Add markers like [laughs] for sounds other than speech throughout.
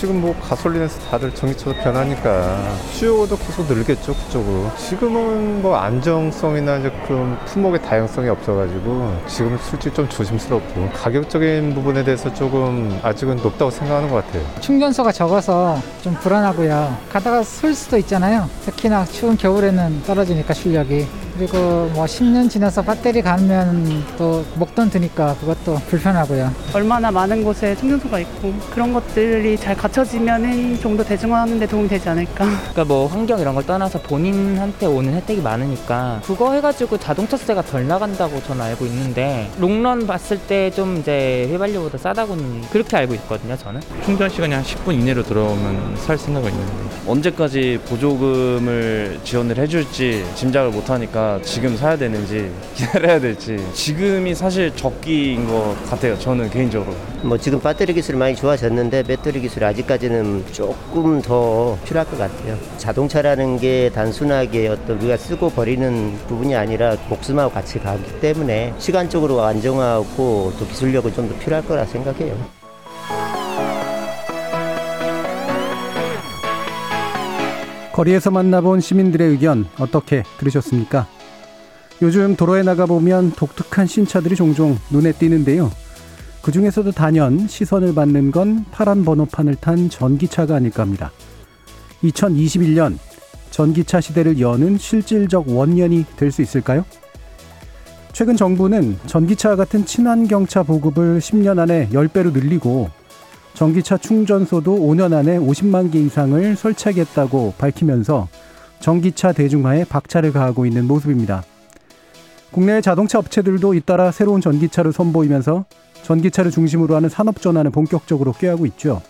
지금 뭐 가솔린에서 다들 전기차도 변하니까 수요도 계속 늘겠죠 그쪽으로. 지금은 뭐 안정성이나 이제 그런 품목의 다양성이 없어가지고 지금 솔직히 좀 조심스럽고 가격적인 부분에 대해서 조금 아직은 높다고 생각하는 것 같아요. 충전소가 적어서 좀 불안하고요. 가다가 설 수도 있잖아요. 특히나 추운 겨울에는 떨어지니까 출력이 그리고 뭐 10년 지나서 배터리 가면 또 목돈 드니까 그것도 불편하고요. 얼마나 많은 곳에 충전소가 있고 그런 것들이 잘 갖춰지면은 좀 더 대중화하는 데 도움이 되지 않을까. [laughs] 그러니까 뭐 환경 이런 걸 떠나서 본인한테 오는 혜택이 많으니까 그거 해가지고 자동차세가 덜 나간다고 저는 알고 있는데 롱런 봤을 때 좀 이제 휘발유보다 싸다고는 그렇게 알고 있거든요 저는 충전 시간이 한 10분 이내로 들어오면 살 생각은 있는데 언제까지 보조금을 지원을 해줄지 짐작을 못하니까 지금 사야 되는지 기다려야 될지 지금이 사실 적기인 것 같아요 저는 개인적으로. 뭐 지금 배터리 기술이 많이 좋아졌는데 배터리 기술이 아직까지는 조금 더 필요할 것 같아요. 자동차라는 게 단순하게 어떤 우리가 쓰고 버리는 부분이 아니라 목숨하고 같이 가기 때문에 시간적으로 안정화하고 또 기술력은 좀 더 필요할 거라 생각해요. 거리에서 만나본 시민들의 의견 어떻게 들으셨습니까? 요즘 도로에 나가보면 독특한 신차들이 종종 눈에 띄는데요. 그 중에서도 단연 시선을 받는 건 파란 번호판을 탄 전기차가 아닐까 합니다. 2021년 전기차 시대를 여는 실질적 원년이 될 수 있을까요? 최근 정부는 전기차와 같은 친환경차 보급을 10년 안에 10배로 늘리고 전기차 충전소도 5년 안에 50만 개 이상을 설치하겠다고 밝히면서 전기차 대중화에 박차를 가하고 있는 모습입니다. 국내 자동차 업체들도 잇따라 새로운 전기차를 선보이면서 전기차를 중심으로 하는 산업 전환을 본격적으로 꾀하고 있죠.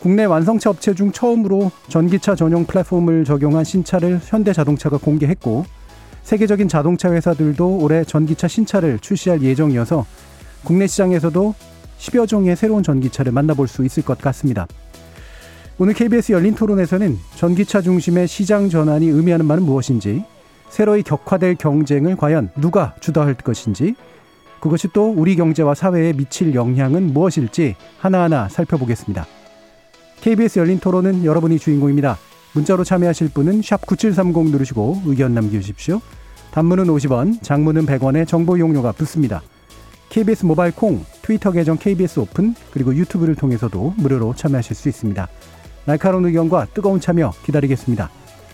국내 완성차 업체 중 처음으로 전기차 전용 플랫폼을 적용한 신차를 현대자동차가 공개했고 세계적인 자동차 회사들도 올해 전기차 신차를 출시할 예정이어서 국내 시장에서도 10여 종의 새로운 전기차를 만나볼 수 있을 것 같습니다. 오늘 KBS 열린 토론에서는 전기차 중심의 시장 전환이 의미하는 바는 무엇인지, 새로이 격화될 경쟁을 과연 누가 주도할 것인지, 그것이 또 우리 경제와 사회에 미칠 영향은 무엇일지 하나하나 살펴보겠습니다. KBS 열린 토론은 여러분이 주인공입니다. 문자로 참여하실 분은 9730 누르시고 의견 남겨주십시오. 단문은 50원, 장문은 100원의 정보 용료가 붙습니다. KBS 모바일 콩, 트위터 계정 KBS 오픈, 그리고 유튜브를 통해서도 무료로 참여하실 수 있습니다. 날카로운 의견과 뜨거운 참여 기다리겠습니다.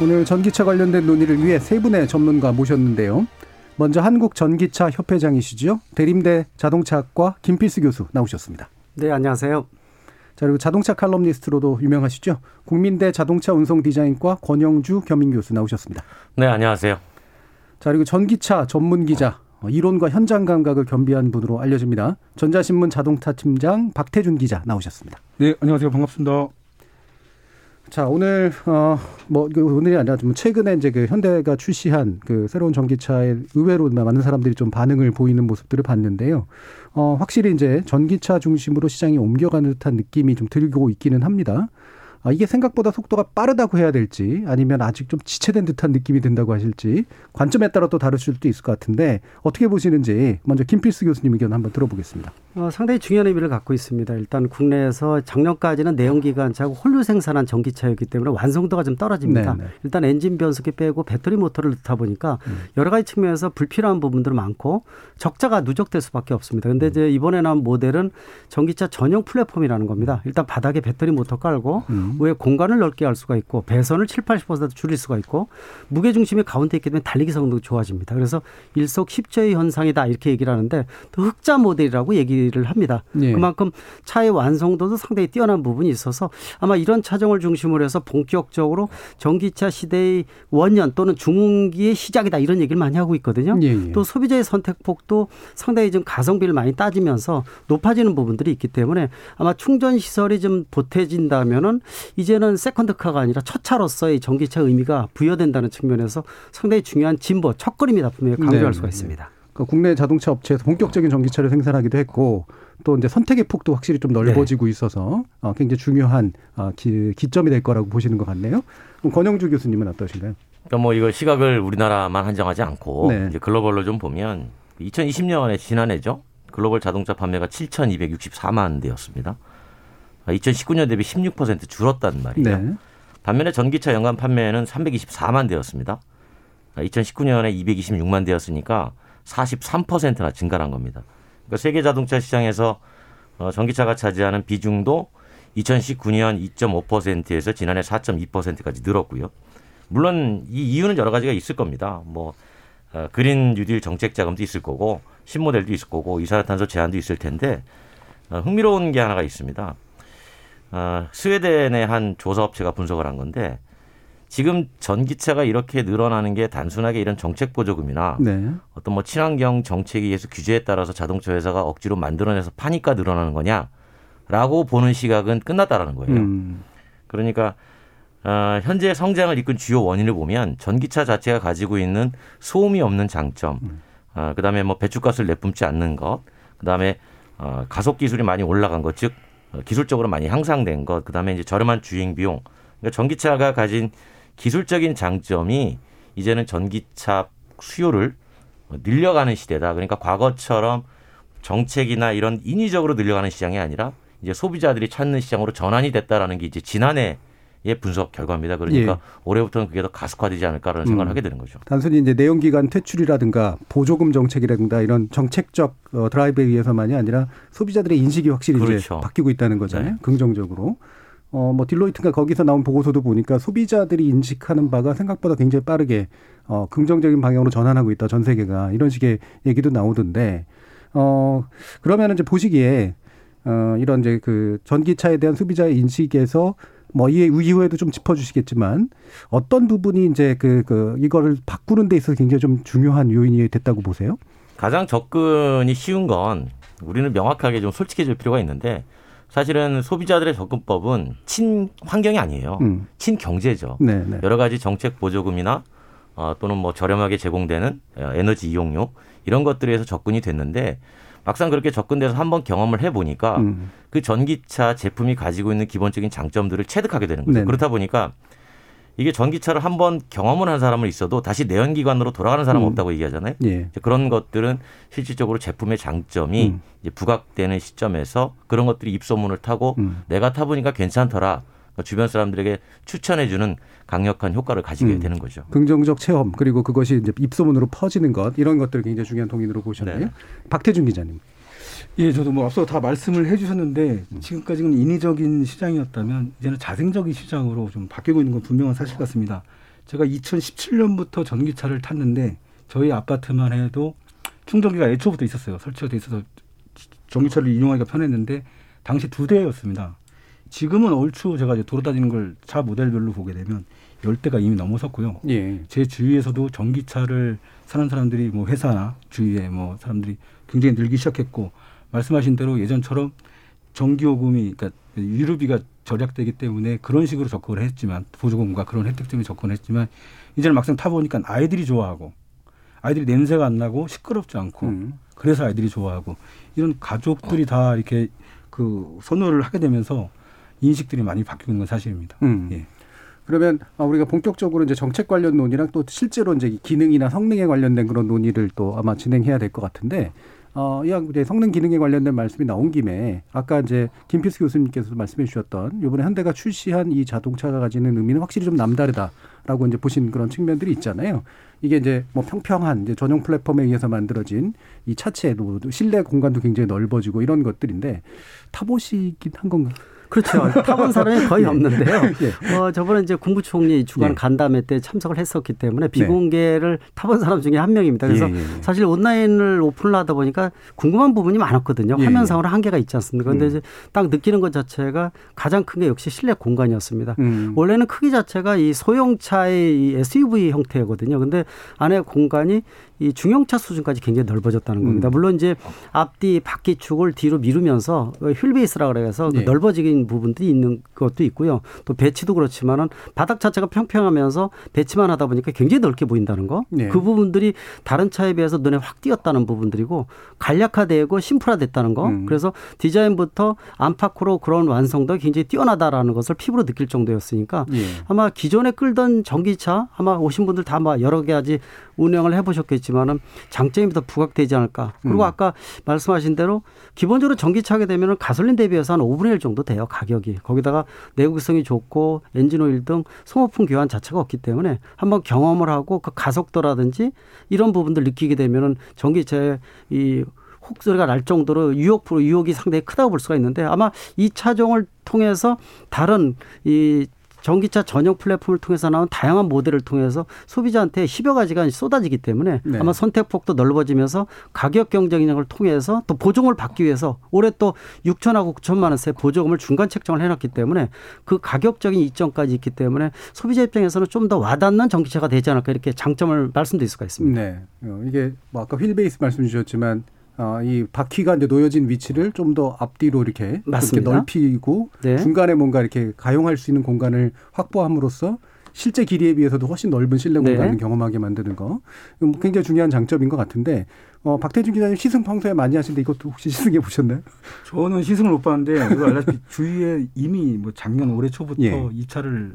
오늘 전기차 관련된 논의를 위해 세 분의 전문가 모셨는데요. 먼저 한국전기차 협회장이시죠. 대림대 자동차학과 김필수 교수 나오셨습니다. 네, 안녕하세요. 자, 그리고 자동차 칼럼니스트로도 유명하시죠. 국민대 자동차 운송 디자인과 권영주 겸임 교수 나오셨습니다. 네, 안녕하세요. 자, 그리고 전기차 전문 기자, 어, 이론과 현장 감각을 겸비한 분으로 알려집니다. 전자신문 자동차 팀장 박태준 기자 나오셨습니다. 네, 안녕하세요. 반갑습니다. 자, 오늘 어뭐 그 오늘이 아니라 좀 최근에 이제 그 현대가 출시한 그 새로운 전기차에 의외로 많은 사람들이 좀 반응을 보이는 모습들을 봤는데요. 어 확실히 이제 전기차 중심으로 시장이 옮겨가는 듯한 느낌이 좀 들고 있기는 합니다. 아, 이게 생각보다 속도가 빠르다고 해야 될지 아니면 아직 좀 지체된 듯한 느낌이 든다고 하실지 관점에 따라 또 다르실 수도 있을 것 같은데 어떻게 보시는지 먼저 김필수 교수님 의견 한번 들어보겠습니다. 어, 상당히 중요한 의미를 갖고 있습니다. 일단 국내에서 작년까지는 내연기관차하고 홀로 생산한 전기차였기 때문에 완성도가 좀 떨어집니다. 네네. 일단 엔진 변속기 빼고 배터리 모터를 넣다 보니까 음. 여러 가지 측면에서 불필요한 부분들이 많고 적자가 누적될 수밖에 없습니다. 근데 음. 이제 이번에 나온 모델은 전기차 전용 플랫폼이라는 겁니다. 일단 바닥에 배터리 모터 깔고 음. 음. 왜 공간을 넓게 할 수가 있고 배선을 7, 80% 줄일 수가 있고 무게 중심이 가운데 있기 때문에 달리기 성능도 좋아집니다. 그래서 일석십조의 현상이다 이렇게 얘기를 하는데 또 흑자 모델이라고 얘기를 합니다. 예. 그만큼 차의 완성도도 상당히 뛰어난 부분이 있어서 아마 이런 차종을 중심으로 해서 본격적으로 전기차 시대의 원년 또는 중흥기의 시작이다 이런 얘기를 많이 하고 있거든요. 예, 예. 또 소비자의 선택폭도 상당히 좀 가성비를 많이 따지면서 높아지는 부분들이 있기 때문에 아마 충전 시설이 좀 보태진다면은 이제는 세컨드카가 아니라 첫 차로서의 전기차 의미가 부여된다는 측면에서 상당히 중요한 진보 첫걸음이다 분명히 강조할 네, 수가 네. 있습니다. 그 국내 자동차 업체에서 본격적인 전기차를 생산하기도 했고 또 이제 선택의 폭도 확실히 좀 넓어지고 네. 있어서 어, 굉장히 중요한 어, 기, 기점이 될 거라고 보시는 것 같네요. 그럼 권영주 교수님은 어떠신가요? 그러니까 뭐 이걸 시각을 우리나라만 한정하지 않고 네. 이제 글로벌로 좀 보면 2020년에 지난해죠. 글로벌 자동차 판매가 7,264만 대였습니다. 2019년 대비 16% 줄었단 말이에요. 네. 반면에 전기차 연간 판매는 324만 대였습니다. 2019년에 226만 대였으니까 43%나 증가한 겁니다. 그러니까 세계 자동차 시장에서 어, 전기차가 차지하는 비중도 2019년 2.5%에서 지난해 4.2%까지 늘었고요. 물론 이 이유는 여러 가지가 있을 겁니다. 뭐 어, 그린 뉴딜 정책 자금도 있을 거고 신모델도 있을 거고 이산화탄소 제한도 있을 텐데 어, 흥미로운 게 하나가 있습니다. 어, 스웨덴의 한 조사 업체가 분석을 한 건데 지금 전기차가 이렇게 늘어나는 게 단순하게 이런 정책 보조금이나 네. 어떤 뭐 친환경 정책에 의해서 규제에 따라서 자동차 회사가 억지로 만들어내서 파니까 늘어나는 거냐라고 보는 시각은 끝났다라는 거예요. 음. 그러니까 어, 현재 성장을 이끈 주요 원인을 보면 전기차 자체가 가지고 있는 소음이 없는 장점, 어, 그다음에 뭐 배출가스를 내뿜지 않는 것, 그다음에 어, 가속 기술이 많이 올라간 것, 즉 어, 기술적으로 많이 향상된 것, 그다음에 이제 저렴한 주행 비용. 그러니까 전기차가 가진 기술적인 장점이 이제는 전기차 수요를 늘려가는 시대다. 그러니까 과거처럼 정책이나 이런 인위적으로 늘려가는 시장이 아니라 이제 소비자들이 찾는 시장으로 전환이 됐다라는 게 이제 지난해의 분석 결과입니다. 그러니까 예. 올해부터는 그게 더 가속화되지 않을까라는 생각을 음. 하게 되는 거죠. 단순히 이제 내연기관 퇴출이라든가 보조금 정책이라든가 이런 정책적 어, 드라이브에 의해서만이 아니라 소비자들의 인식이 확실히 이제 그렇죠. 바뀌고 있다는 거잖아요. 네. 긍정적으로. 어, 뭐 딜로이트가 거기서 나온 보고서도 보니까 소비자들이 인식하는 바가 생각보다 굉장히 빠르게 어, 긍정적인 방향으로 전환하고 있다. 전 세계가 이런 식의 얘기도 나오던데 어, 그러면 이제 보시기에 어, 이런 이제 그 전기차에 대한 소비자의 인식에서 뭐이 이후에도 좀 짚어주시겠지만 어떤 부분이 이제 그, 그 이거를 바꾸는 데 있어서 굉장히 좀 중요한 요인이 됐다고 보세요? 가장 접근이 쉬운 건 우리는 명확하게 좀 솔직해질 필요가 있는데 사실은 소비자들의 접근법은 친 환경이 아니에요. 음. 친 경제죠. 네, 네. 여러 가지 정책 보조금이나 어, 또는 뭐 저렴하게 제공되는 어, 에너지 이용료 이런 것들에서 접근이 됐는데 막상 그렇게 접근돼서 한번 경험을 해보니까 음. 그 전기차 제품이 가지고 있는 기본적인 장점들을 체득하게 되는 거죠. 네네. 그렇다 보니까 이게 전기차를 한번 경험을 한 사람은 있어도 다시 내연기관으로 돌아가는 사람은 음. 없다고 얘기하잖아요. 예. 그런 것들은 실질적으로 제품의 장점이 음. 이제 부각되는 시점에서 그런 것들이 입소문을 타고 음. 내가 타보니까 괜찮더라. 그러니까 주변 사람들에게 추천해주는 강력한 효과를 가지게 음. 되는 거죠. 긍정적 체험 그리고 그것이 이제 입소문으로 퍼지는 것 이런 것들 굉장히 중요한 동인으로 보셨네요. 네. 박태준 기자님. 예, 저도 뭐 앞서 다 말씀을 해주셨는데 지금까지는 인위적인 시장이었다면 이제는 자생적인 시장으로 좀 바뀌고 있는 건 분명한 사실 같습니다. 제가 2017년부터 전기차를 탔는데 저희 아파트만 해도 충전기가 애초부터 있었어요. 설치가 돼 있어서 전기차를 이용하기가 편했는데 당시 두 대였습니다. 지금은 얼추 제가 이제 도로 다니는 걸 차 모델별로 보게 되면 열 대가 이미 넘어섰고요. 예. 제 주위에서도 전기차를 사는 사람들이 뭐 회사나 주위에 뭐 사람들이 굉장히 늘기 시작했고 말씀하신 대로 예전처럼 전기요금이 그러니까 유류비가 절약되기 때문에 그런 식으로 접근을 했지만 보조금과 그런 혜택 때문에 접근을 했지만 이제는 막상 타보니까 아이들이 좋아하고 아이들이 냄새가 안 나고 시끄럽지 않고 음. 그래서 아이들이 좋아하고 이런 가족들이 다 이렇게 그 선호를 하게 되면서 인식들이 많이 바뀌고 있는 건 사실입니다. 음. 예. 그러면 아, 우리가 본격적으로 이제 정책 관련 논의랑 또 실제로 이제 기능이나 성능에 관련된 그런 논의를 또 아마 진행해야 될 것 같은데 어, 이왕 이제 성능 기능에 관련된 말씀이 나온 김에 아까 이제 김필수 교수님께서 말씀해 주셨던 이번에 현대가 출시한 이 자동차가 가지는 의미는 확실히 좀 남다르다라고 이제 보신 그런 측면들이 있잖아요. 이게 이제 뭐 평평한 이제 전용 플랫폼에 의해서 만들어진 이 차체도 실내 공간도 굉장히 넓어지고 이런 것들인데 타보시긴 한 건가? 그렇죠. [laughs] 타본 사람이 거의 예. 없는데요. [laughs] 예. 어, 저번에 이제 국무총리 주관 예. 간담회 때 참석을 했었기 때문에 비공개를 타본 사람 중에 한 명입니다. 그래서 예, 예, 예. 사실 온라인을 오픈을 하다 보니까 궁금한 부분이 많았거든요. 예, 화면상으로 한계가 있지 않습니까? 근데 음. 이제 딱 느끼는 것 자체가 가장 큰 게 역시 실내 공간이었습니다. 음. 원래는 크기 자체가 이 소형차의 이 SUV 형태거든요. 근데 안에 공간이 이 중형차 수준까지 굉장히 넓어졌다는 겁니다. 음. 물론 이제 앞뒤 바퀴 축을 뒤로 미루면서 휠베이스라 그래서 그 예. 넓어지긴 부분들이 있는 것도 있고요. 또 배치도 그렇지만은 바닥 자체가 평평하면서 배치만 하다 보니까 굉장히 넓게 보인다는 거. 예. 그 부분들이 다른 차에 비해서 눈에 확 띄었다는 부분들이고 간략화되고 심플화됐다는 거. 음. 그래서 디자인부터 안팎으로 그런 완성도가 굉장히 뛰어나다라는 것을 피부로 느낄 정도였으니까 예. 아마 기존에 끌던 전기차 아마 오신 분들 다 아마 여러 가지 운영을 해보셨겠지 만은 장점이 더 부각되지 않을까. 그리고 음. 아까 말씀하신 대로 기본적으로 전기차게 되면은 가솔린 대비해서 한 5분의 1 정도 돼요 가격이. 거기다가 내구성이 좋고 엔진 오일 등 소모품 교환 자체가 없기 때문에 한번 경험을 하고 그 가속도라든지 이런 부분들 느끼게 되면은 전기차의 이 혹소리가 날 정도로 유혹 프로 유혹이 상당히 크다고 볼 수가 있는데 아마 이 차종을 통해서 다른 이 전기차 전용 플랫폼을 통해서 나온 다양한 모델을 통해서 소비자한테 10여 가지가 쏟아지기 때문에 네. 아마 선택폭도 넓어지면서 가격 경쟁력을 통해서 또 보조금을 받기 위해서 올해 또 6천하고 9천만 원세 보조금을 중간 책정을 해놨기 때문에 그 가격적인 이점까지 있기 때문에 소비자 입장에서는 좀 더 와닿는 전기차가 되지 않을까 이렇게 장점을 말씀드릴 수가 있습니다. 네. 어, 이게 뭐 아까 휠 베이스 말씀 주셨지만 어, 이 바퀴가 이제 놓여진 위치를 좀 더 앞뒤로 이렇게 이렇게 맞습니다. 넓히고 네. 중간에 뭔가 이렇게 가용할 수 있는 공간을 확보함으로써 실제 길이에 비해서도 훨씬 넓은 실내 네. 공간을 경험하게 만드는 거 굉장히 중요한 장점인 것 같은데 어, 박태준 기자님 시승 평소에 많이 하시는데 이것도 혹시 시승해 보셨나요? 저는 시승을 못 봤는데 이거 알다시피 [laughs] 주위에 이미 뭐 작년 올해 초부터 예. 이 차를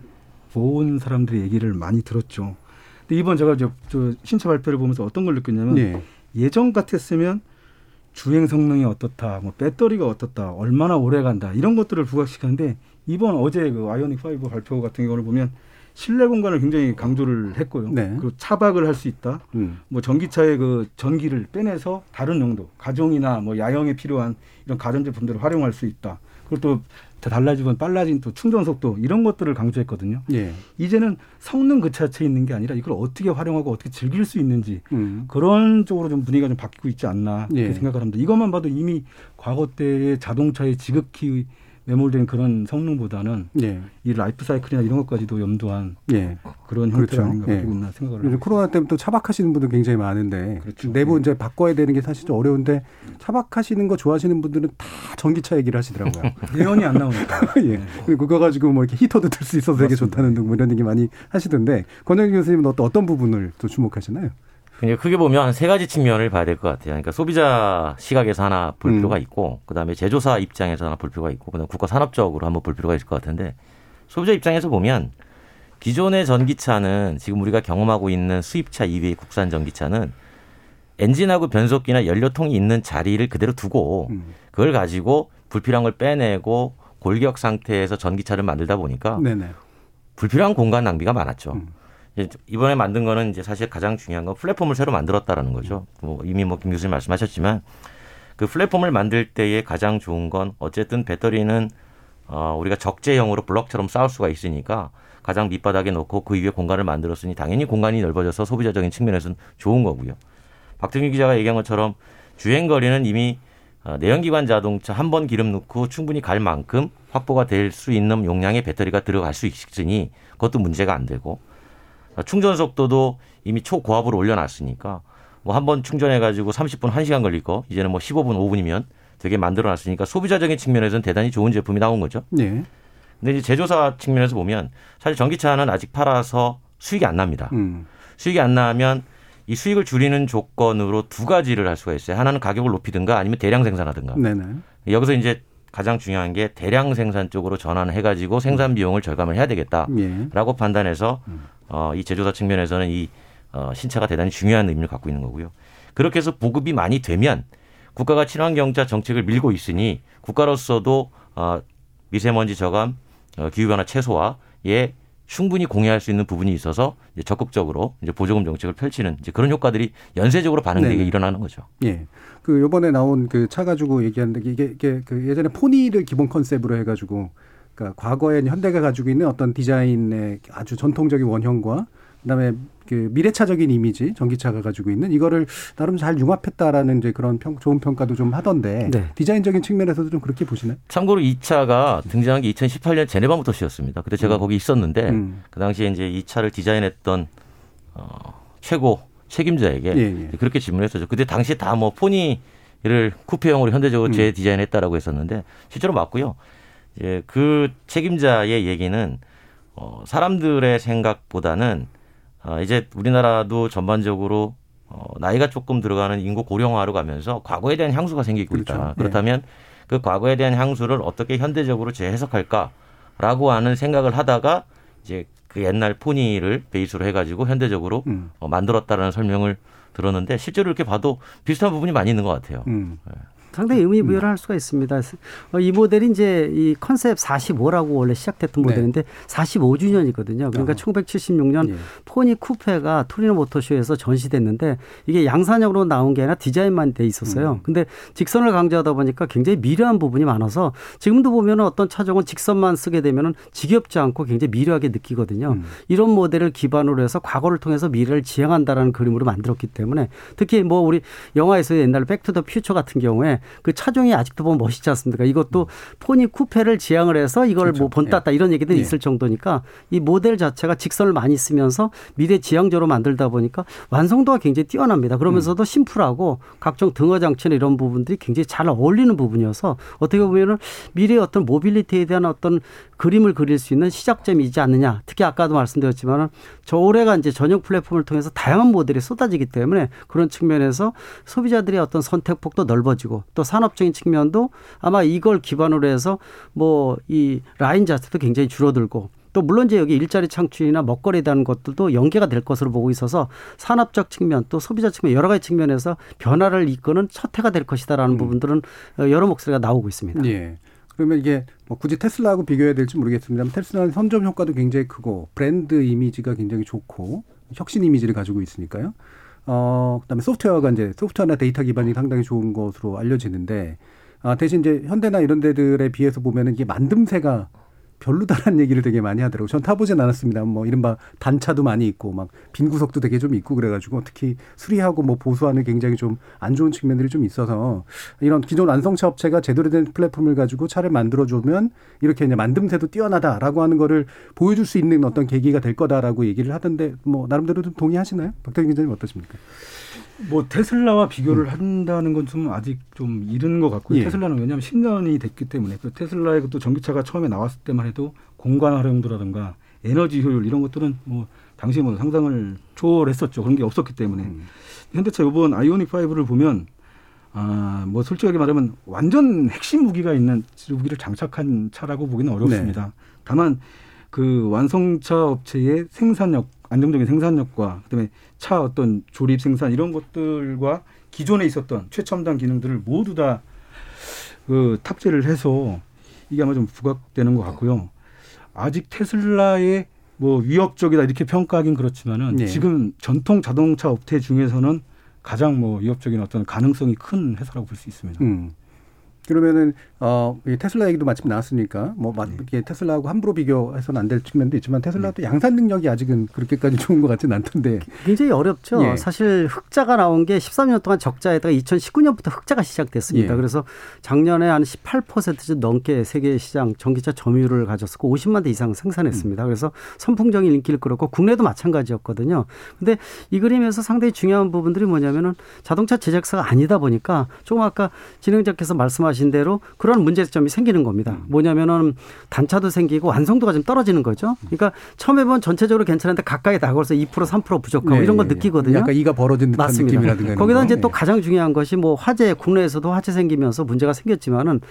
모은 사람들의 얘기를 많이 들었죠. 근데 이번 제가 저, 저 신차 발표를 보면서 어떤 걸 느꼈냐면 예. 예전 같았으면 주행 성능이 어떻다, 뭐 배터리가 어떻다, 얼마나 오래 간다 이런 것들을 부각시켰는데 이번 어제 그 아이오닉 5 발표 같은 경우를 보면 실내 공간을 굉장히 강조를 했고요. 네. 그리고 차박을 할 수 있다. 음. 뭐 전기차의 그 전기를 빼내서 다른 용도, 가정이나 뭐 야영에 필요한 이런 가전 제품들을 활용할 수 있다. 그리고 또 달라지면 빨라진 또 충전 속도 이런 것들을 강조했거든요. 예. 이제는 성능 그 자체에 있는 게 아니라 이걸 어떻게 활용하고 어떻게 즐길 수 있는지 음. 그런 쪽으로 좀 분위기가 좀 바뀌고 있지 않나 이렇게 예. 생각을 합니다. 이것만 봐도 이미 과거 때의 자동차의 지극히 매몰된 그런 성능보다는 예. 이 라이프 사이클이나 이런 것까지도 염두한 예. 그런 형태가 그렇죠. 아닌가 예. 생각을 요즘 합니다. 코로나 때문에 또 차박하시는 분들 굉장히 많은데 그렇죠. 내부 이제 바꿔야 되는 게 사실 좀 어려운데 차박하시는 거 좋아하시는 분들은 다 전기차 얘기를 하시더라고요. [laughs] 예언이 안 나오니까. [laughs] 예. 그리고 그거 가지고 뭐 이렇게 히터도 들 수 있어서 되게 좋다는 등 뭐 이런 얘기 많이 하시던데 권영진 교수님은 어떤 어떤 부분을 또 주목하시나요? 그냥 크게 보면 한 세 가지 측면을 봐야 될 것 같아요. 그러니까 소비자 시각에서 하나 볼 음. 필요가 있고, 그 다음에 제조사 입장에서 하나 볼 필요가 있고, 그다음 국가 산업적으로 한번 볼 필요가 있을 것 같은데, 소비자 입장에서 보면 기존의 전기차는 지금 우리가 경험하고 있는 수입차 이외의 국산 전기차는 엔진하고 변속기나 연료통이 있는 자리를 그대로 두고 음. 그걸 가지고 불필요한 걸 빼내고 골격 상태에서 전기차를 만들다 보니까 네네. 불필요한 공간 낭비가 많았죠. 음. 이번에 만든 거는 이제 사실 가장 중요한 건 플랫폼을 새로 만들었다라는 거죠. 뭐 이미 뭐 김 교수님 말씀하셨지만 그 플랫폼을 만들 때에 가장 좋은 건 어쨌든 배터리는 어 우리가 적재형으로 블럭처럼 쌓을 수가 있으니까 가장 밑바닥에 놓고 그 위에 공간을 만들었으니 당연히 공간이 넓어져서 소비자적인 측면에서는 좋은 거고요. 박정희 기자가 얘기한 것처럼 주행 거리는 이미 어, 내연기관 자동차 한 번 기름 넣고 충분히 갈 만큼 확보가 될 수 있는 용량의 배터리가 들어갈 수 있으니 그것도 문제가 안 되고 어, 충전 속도도 이미 초고압으로 올려놨으니까 뭐 한 번 충전해가지고 30분, 1시간 걸릴 거 이제는 뭐 15분, 5분이면 되게 만들어놨으니까 소비자적인 측면에서는 대단히 좋은 제품이 나온 거죠. 예. 근데 이제 제조사 측면에서 보면 사실 전기차는 아직 팔아서 수익이 안 납니다. 음. 수익이 안 나면 이 수익을 줄이는 조건으로 두 가지를 할 수가 있어요. 하나는 가격을 높이든가 아니면 대량 생산하든가. 네네. 여기서 이제 가장 중요한 게 대량 생산 쪽으로 전환을 해가지고 생산 비용을 절감을 해야 되겠다라고 예. 판단해서 어, 이 제조사 측면에서는 이 어, 신차가 대단히 중요한 의미를 갖고 있는 거고요. 그렇게 해서 보급이 많이 되면 국가가 친환경차 정책을 밀고 있으니 국가로서도 어, 미세먼지 저감, 어, 기후변화 최소화에 충분히 공유할 수 있는 부분이 있어서 이제 적극적으로 이제 보조금 정책을 펼치는 이제 그런 효과들이 연쇄적으로 반응되게 네네. 일어나는 거죠. 예. 그 요번에 나온 그 차 가지고 얘기하는데 이게 이게 그 예전에 포니를 기본 컨셉으로 해 가지고 그러니까 과거에 현대가 가지고 있는 어떤 디자인의 아주 전통적인 원형과 그다음에 그 미래차적인 이미지 전기차가 가지고 있는 이거를 나름 잘 융합했다라는 이제 그런 평, 좋은 평가도 좀 하던데 네. 디자인적인 측면에서도 좀 그렇게 보시나요? 참고로 이 차가 등장한 게 2018년 제네바 모터쇼였습니다. 그때 제가 음. 거기 있었는데 음. 그 당시에 이제 이 차를 디자인했던 어, 최고 책임자에게 예, 예. 그렇게 질문했었죠. 그때 당시 다 뭐 포니를 쿠페형으로 현대적으로 음. 재디자인했다라고 했었는데 실제로 맞고요. 예, 그 책임자의 얘기는 어, 사람들의 생각보다는 어, 이제 우리나라도 전반적으로 어, 나이가 조금 들어가는 인구 고령화로 가면서 과거에 대한 향수가 생기고 있다. 그렇죠. 그렇다면 그 과거에 대한 향수를 어떻게 현대적으로 재해석할까라고 하는 생각을 하다가 이제 그 옛날 포니를 베이스로 해가지고 현대적으로 음. 어, 만들었다라는 설명을 들었는데 실제로 이렇게 봐도 비슷한 부분이 많이 있는 것 같아요. 음. 상당히 의미 부여를 할 수가 있습니다. 어, 이 모델이 이제 이 컨셉 45라고 원래 시작됐던 네. 모델인데 45주년이거든요. 그러니까 아. 1976년 예. 포니 쿠페가 토리노 모터쇼에서 전시됐는데 이게 양산형으로 나온 게 아니라 디자인만 돼 있었어요. 근데 직선을 강조하다 보니까 굉장히 미려한 부분이 많아서 지금도 보면 어떤 차종은 직선만 쓰게 되면은 지겹지 않고 굉장히 미려하게 느끼거든요. 이런 모델을 기반으로 해서 과거를 통해서 미래를 지향한다라는 그림으로 만들었기 때문에 특히 뭐 우리 영화에서 옛날 Back to the Future 같은 경우에 그 차종이 아직도 보면 멋있지 않습니까? 이것도 포니 쿠페를 지향을 해서 이걸 뭐 본땄다 이런 얘기들이 예. 있을 정도니까 이 모델 자체가 직선을 많이 쓰면서 미래 지향적으로 만들다 보니까 완성도가 굉장히 뛰어납니다. 그러면서도 심플하고 각종 등화 장치나 이런 부분들이 굉장히 잘 어울리는 부분이어서 어떻게 보면은 미래의 어떤 mobility에 대한 어떤 그림을 그릴 수 있는 시작점이지 않느냐. 특히 아까도 말씀드렸지만은 저 올해가 이제 전용 플랫폼을 통해서 다양한 모델이 쏟아지기 때문에 그런 측면에서 소비자들의 어떤 선택폭도 넓어지고 또 산업적인 측면도 아마 이걸 기반으로 해서 뭐 이 라인 자체도 굉장히 줄어들고 또 물론 이제 여기 일자리 창출이나 먹거리에 대한 것들도 연계가 될 것으로 보고 있어서 산업적 측면 또 소비자 측면 여러 가지 측면에서 변화를 이끄는 첫 해가 될 것이다라는 부분들은 여러 목소리가 나오고 있습니다. 예. 그러면 이게 뭐 굳이 테슬라하고 비교해야 될지 모르겠습니다만 테슬라는 선점 효과도 굉장히 크고 브랜드 이미지가 굉장히 좋고 혁신 이미지를 가지고 있으니까요. 어, 그다음에 소프트웨어가 이제 소프트웨어나 데이터 기반이 상당히 좋은 것으로 알려지는데 아, 대신 이제 현대나 이런 데들에 비해서 보면은 이게 만듦새가 별로다라는 얘기를 되게 많이 하더라고요. 전 타보진 않았습니다. 뭐 이른바 단차도 많이 있고 막 빈 구석도 되게 좀 있고 그래가지고 특히 수리하고 뭐 보수하는 굉장히 좀 안 좋은 측면들이 좀 있어서 이런 기존 완성차 업체가 제대로 된 플랫폼을 가지고 차를 만들어주면 이렇게 이제 만듦새도 뛰어나다라고 하는 거를 보여줄 수 있는 어떤 계기가 될 거다라고 얘기를 하던데 뭐 나름대로 좀 동의하시나요? 박태균 기자님 어떠십니까? 뭐 테슬라와 비교를 한다는 건 좀 아직 좀 이른 것 같고요. 예. 테슬라는 왜냐하면 10년이 됐기 때문에 그 테슬라의 그또 전기차가 처음에 나왔을 때만 해도 공간 활용도라든가 에너지 효율 이런 것들은 뭐 당시에 뭐 상상을 초월했었죠. 그런 게 없었기 때문에 현대차 이번 아이오닉 5를 보면 아, 뭐 솔직하게 말하면 완전 핵심 무기가 있는 무기를 장착한 차라고 보기는 어렵습니다. 다만 그 완성차 업체의 생산력, 안정적인 생산력과 그다음에 차 어떤 조립 생산 이런 것들과 기존에 있었던 최첨단 기능들을 모두 다 그 탑재를 해서 이게 아마 좀 부각되는 것 같고요. 아직 테슬라의 뭐 위협적이다 이렇게 평가하긴 그렇지만은 예. 지금 전통 자동차 업체 중에서는 가장 뭐 위협적인 어떤 가능성이 큰 회사라고 볼 수 있습니다. 음. 그러면은 어, 이 테슬라 얘기도 마침 나왔으니까 뭐 마- 이게 테슬라하고 함부로 비교해서는 안 될 측면도 있지만 테슬라도 양산 능력이 아직은 그렇게까지 [laughs] 좋은 것 같지는 않던데. 굉장히 어렵죠. 예. 사실 흑자가 나온 게 13년 동안 적자에다가 2019년부터 흑자가 시작됐습니다. 예. 그래서 작년에 한 18%좀 넘게 세계 시장 전기차 점유율을 가졌었고 50만 대 이상 음. 생산했습니다. 그래서 선풍적인 인기를 끌었고 국내도 마찬가지였거든요. 근데 이 그림에서 상당히 중요한 부분들이 뭐냐면은 자동차 제작사가 아니다 보니까 조금 아까 진행자께서 말씀하신 대로 그런 문제점이 생기는 겁니다. 음. 뭐냐면은 단차도 생기고 완성도가 좀 떨어지는 거죠. 그러니까 처음에 보면 전체적으로 괜찮은데 가까이 다가올서 2% 3% 부족하고 네, 이런 걸 예, 예. 느끼거든요. 약간 이가 벌어진 듯한 맞습니다. 느낌이라든가 거기다 거. 이제 또 예. 가장 중요한 것이 뭐 화재 국내에서도 화재 생기면서 문제가 생겼지만은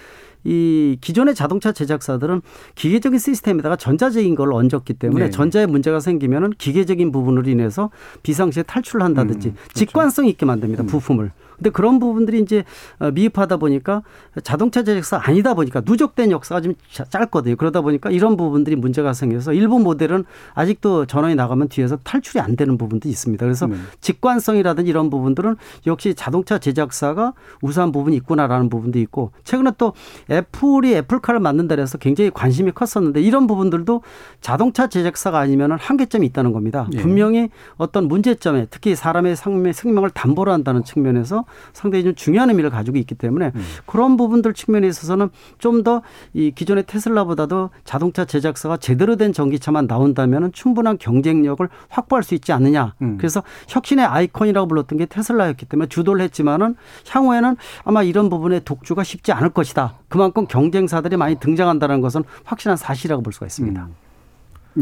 이 기존의 자동차 제작사들은 기계적인 시스템에다가 전자적인 걸 얹었기 때문에 네. 전자에 문제가 생기면은 기계적인 부분으로 인해서 비상시에 탈출을 한다든지 음, 그렇죠. 직관성 있게 만듭니다 부품을. 근데 그런 부분들이 이제 어, 미흡하다 보니까 자동차 제작사 아니다 보니까 누적된 역사가 좀 자- 짧거든요. 그러다 보니까 이런 부분들이 문제가 생겨서 일부 모델은 아직도 전원이 나가면 뒤에서 탈출이 안 되는 부분도 있습니다. 그래서 네. 직관성이라든지 이런 부분들은 역시 자동차 제작사가 우수한 부분이 있구나라는 부분도 있고 최근에 또 애플이 애플카를 만든다 그래서 굉장히 관심이 컸었는데 이런 부분들도 자동차 제작사가 아니면 한계점이 있다는 겁니다. 예. 분명히 어떤 문제점에 특히 사람의 생명- 생명을 담보로 한다는 측면에서 상당히 좀 중요한 의미를 가지고 있기 때문에 그런 부분들 측면에 있어서는 좀 더 이 기존의 테슬라보다도 자동차 제작사가 제대로 된 전기차만 나온다면 충분한 경쟁력을 확보할 수 있지 않느냐. 그래서 혁신의 아이콘이라고 불렀던 게 테슬라였기 때문에 주도를 했지만은 향후에는 아마 이런 부분의 독주가 쉽지 않을 것이다. 그만큼 경쟁사들이 많이 등장한다는 것은 확실한 사실이라고 볼 수가 있습니다.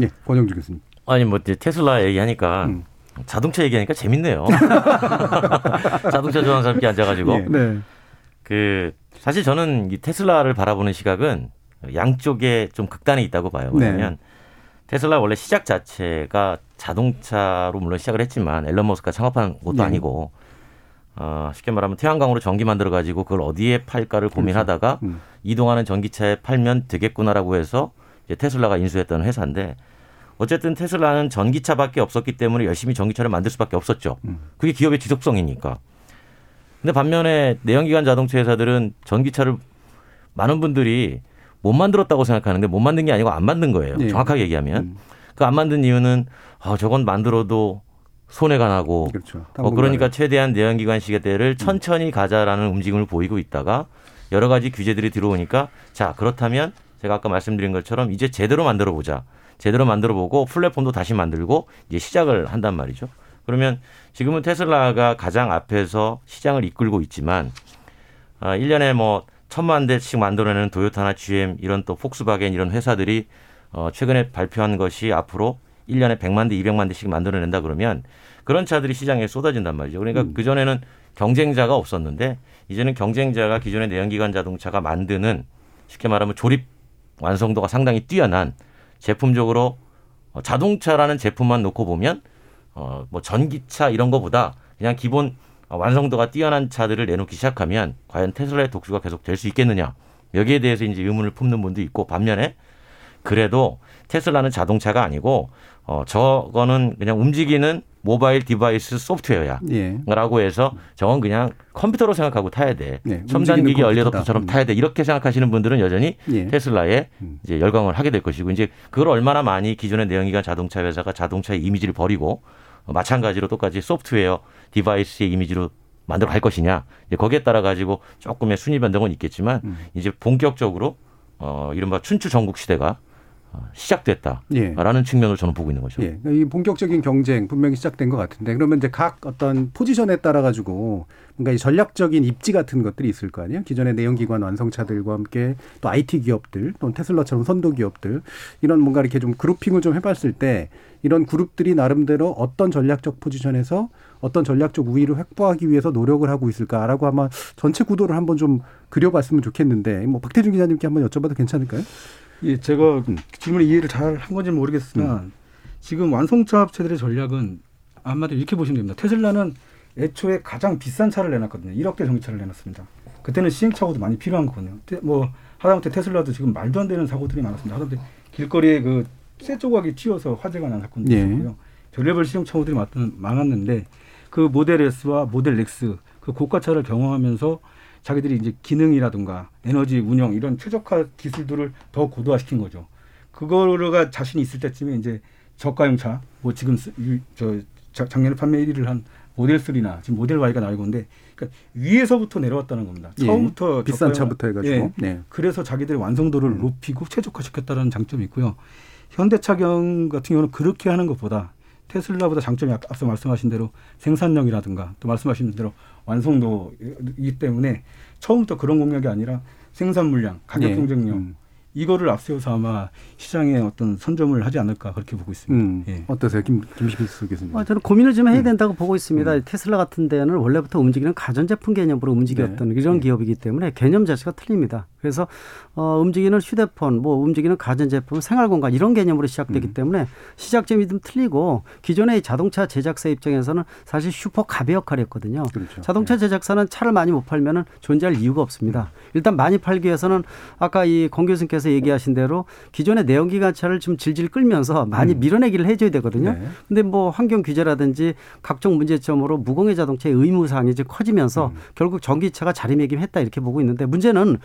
예, 권영주 교수님. 아니 뭐 이제 테슬라 얘기하니까 음. 자동차 얘기하니까 재밌네요. [laughs] 자동차 좋아하는 사람끼리 앉아가지고 예. 네. 그 사실 저는 이 테슬라를 바라보는 시각은 양쪽에 좀 극단에 있다고 봐요. 네. 왜냐하면 테슬라 원래 시작 자체가 자동차로 물론 시작을 했지만 앨런 머스크가 창업한 것도 네. 아니고 어, 쉽게 말하면 태양광으로 전기 만들어 가지고 그걸 어디에 팔까를 고민하다가 음. 이동하는 전기차에 팔면 되겠구나라고 해서 이제 테슬라가 인수했던 회사인데 어쨌든 테슬라는 전기차밖에 없었기 때문에 열심히 전기차를 만들 수밖에 없었죠. 그게 기업의 지속성이니까. 근데 반면에 내연기관 자동차 회사들은 전기차를 많은 분들이 못 만들었다고 생각하는데 못 만든 게 아니고 안 만든 거예요. 예. 정확하게 얘기하면. 그안 만든 이유는 아, 저건 만들어도 손해가 나고 그렇죠. 어. 그러니까 최대한 내연기관 시계대를 천천히 가자라는 움직임을 보이고 있다가 여러 가지 규제들이 들어오니까 자 그렇다면 제가 아까 말씀드린 것처럼 이제 제대로 만들어 보자. 제대로 만들어 보고 플랫폼도 다시 만들고 이제 시작을 한단 말이죠. 그러면 지금은 테슬라가 가장 앞에서 시장을 이끌고 있지만 아, 1년에 뭐 천만 대씩 만들어내는 도요타나 GM 이런 또 폭스바겐 이런 회사들이 어, 최근에 발표한 것이 앞으로 1년에 100만 대, 200만 대씩 만들어낸다 그러면 그런 차들이 시장에 쏟아진단 말이죠. 그러니까 음. 그전에는 경쟁자가 없었는데 이제는 경쟁자가 기존의 내연기관 자동차가 만드는 쉽게 말하면 조립 완성도가 상당히 뛰어난 제품적으로 어, 자동차라는 제품만 놓고 보면 어, 뭐 전기차 이런 거보다 그냥 기본 어, 완성도가 뛰어난 차들을 내놓기 시작하면 과연 테슬라의 독주가 계속 될 수 있겠느냐. 여기에 대해서 이제 의문을 품는 분도 있고 반면에 그래도 테슬라는 자동차가 아니고 어 저거는 그냥 움직이는 모바일 device 소프트웨어야. 예. 라고 해서 저건 그냥 컴퓨터로 생각하고 타야 돼. 네, 첨단 기기. 얼리어답터처럼 음. 타야 돼. 이렇게 생각하시는 분들은 여전히 예. 테슬라에 음. 이제 열광을 하게 될 것이고 이제 그걸 얼마나 많이 기존의 내연기관 자동차 회사가 자동차의 이미지를 버리고 어, 마찬가지로 똑같이 소프트웨어 device의 이미지로 만들어 갈 것이냐. 거기에 따라 가지고 조금의 순위 변동은 있겠지만 음. 이제 본격적으로 어 이른바 춘추 전국 시대가 어, 시작됐다라는 예. 측면으로 저는 보고 있는 거죠. 예. 이 본격적인 경쟁 분명히 시작된 것 같은데 그러면 이제 각 어떤 포지션에 따라 가지고 뭔가 이 전략적인 입지 같은 것들이 있을 거 아니에요? 기존의 내연기관 완성차들과 함께 또 IT 기업들 또는 테슬라처럼 선도 기업들 이런 뭔가 이렇게 좀 그룹핑을 좀 해봤을 때 이런 그룹들이 나름대로 어떤 전략적 포지션에서 어떤 전략적 우위를 확보하기 위해서 노력을 하고 있을까라고 아마 전체 구도를 한번 좀 그려봤으면 좋겠는데 뭐 박태준 기자님께 한번 여쭤봐도 괜찮을까요? 예, 제가 질문 이해를 잘 한 건지 는 모르겠으나 음. 지금 완성차 업체들의 전략은 아마도 이렇게 보시면 됩니다. 테슬라는 애초에 가장 비싼 차를 내놨거든요. 1억대 전기차를 내놨습니다. 그때는 시행착오도 많이 필요한 거거든요. 테- 뭐 하다못해 테슬라도 지금 말도 안 되는 사고들이 많았습니다. 하다못해 길거리에 그 쇠 조각이 튀어서 화재가 난 사건도 예. 있었고요. 별의별 시행착오들이 많- 많았는데 그 모델 S와 모델 X 그 고가차를 경험하면서 자기들이 이제 기능이라든가 에너지 운영 이런 최적화 기술들을 더 고도화시킨 거죠. 그거가 자신이 있을 때쯤에 이제 저가용 차, 뭐 지금 쓰- 유- 저 자- 작년에 판매 1위를 한 모델 3나 지금 모델 Y가 나오고 있는데 그러니까 위에서부터 내려왔다는 겁니다. 예. 처음부터 비싼 저가용- 차부터 해가지고. 예. 네. 그래서 자기들의 완성도를 높이고 최적화시켰다는 장점이 있고요. 현대차경 같은 경우는 그렇게 하는 것보다 테슬라보다 장점이 앞- 앞서 말씀하신 대로 생산력이라든가 또 말씀하신 대로 완성도이기 때문에 처음부터 그런 공략이 아니라 생산 물량, 가격 예. 경쟁력 음. 이거를 앞세워서 아마 시장에 어떤 선점을 하지 않을까 그렇게 보고 있습니다. 음. 예. 어떠세요, 김 김시필 교수님? 아, 저는 고민을 좀 해야 된다고 보고 있습니다. 테슬라 같은 데는 원래부터 움직이는 가전제품 개념으로 움직였던 이런 기업이기 때문에 개념 자체가 틀립니다. 그래서 어, 움직이는 휴대폰, 뭐 움직이는 가전제품, 생활공간 이런 개념으로 시작되기 음. 때문에 시작점이 좀 틀리고 기존의 자동차 제작사 입장에서는 사실 슈퍼 갑의 역할을 했거든요. 그렇죠. 자동차 제작사는 차를 많이 못 팔면은 존재할 이유가 없습니다. 일단 많이 팔기 위해서는 아까 이공 교수님께서 얘기하신 대로 기존의 내연기관차를 좀 질질 끌면서 많이 밀어내기를 해줘야 되거든요. 네. 근데 뭐 환경 규제라든지 각종 문제점으로 무공해 자동차의 의무 사항이 이제 커지면서 결국 전기차가 자리매김했다 이렇게 보고 있는데 문제는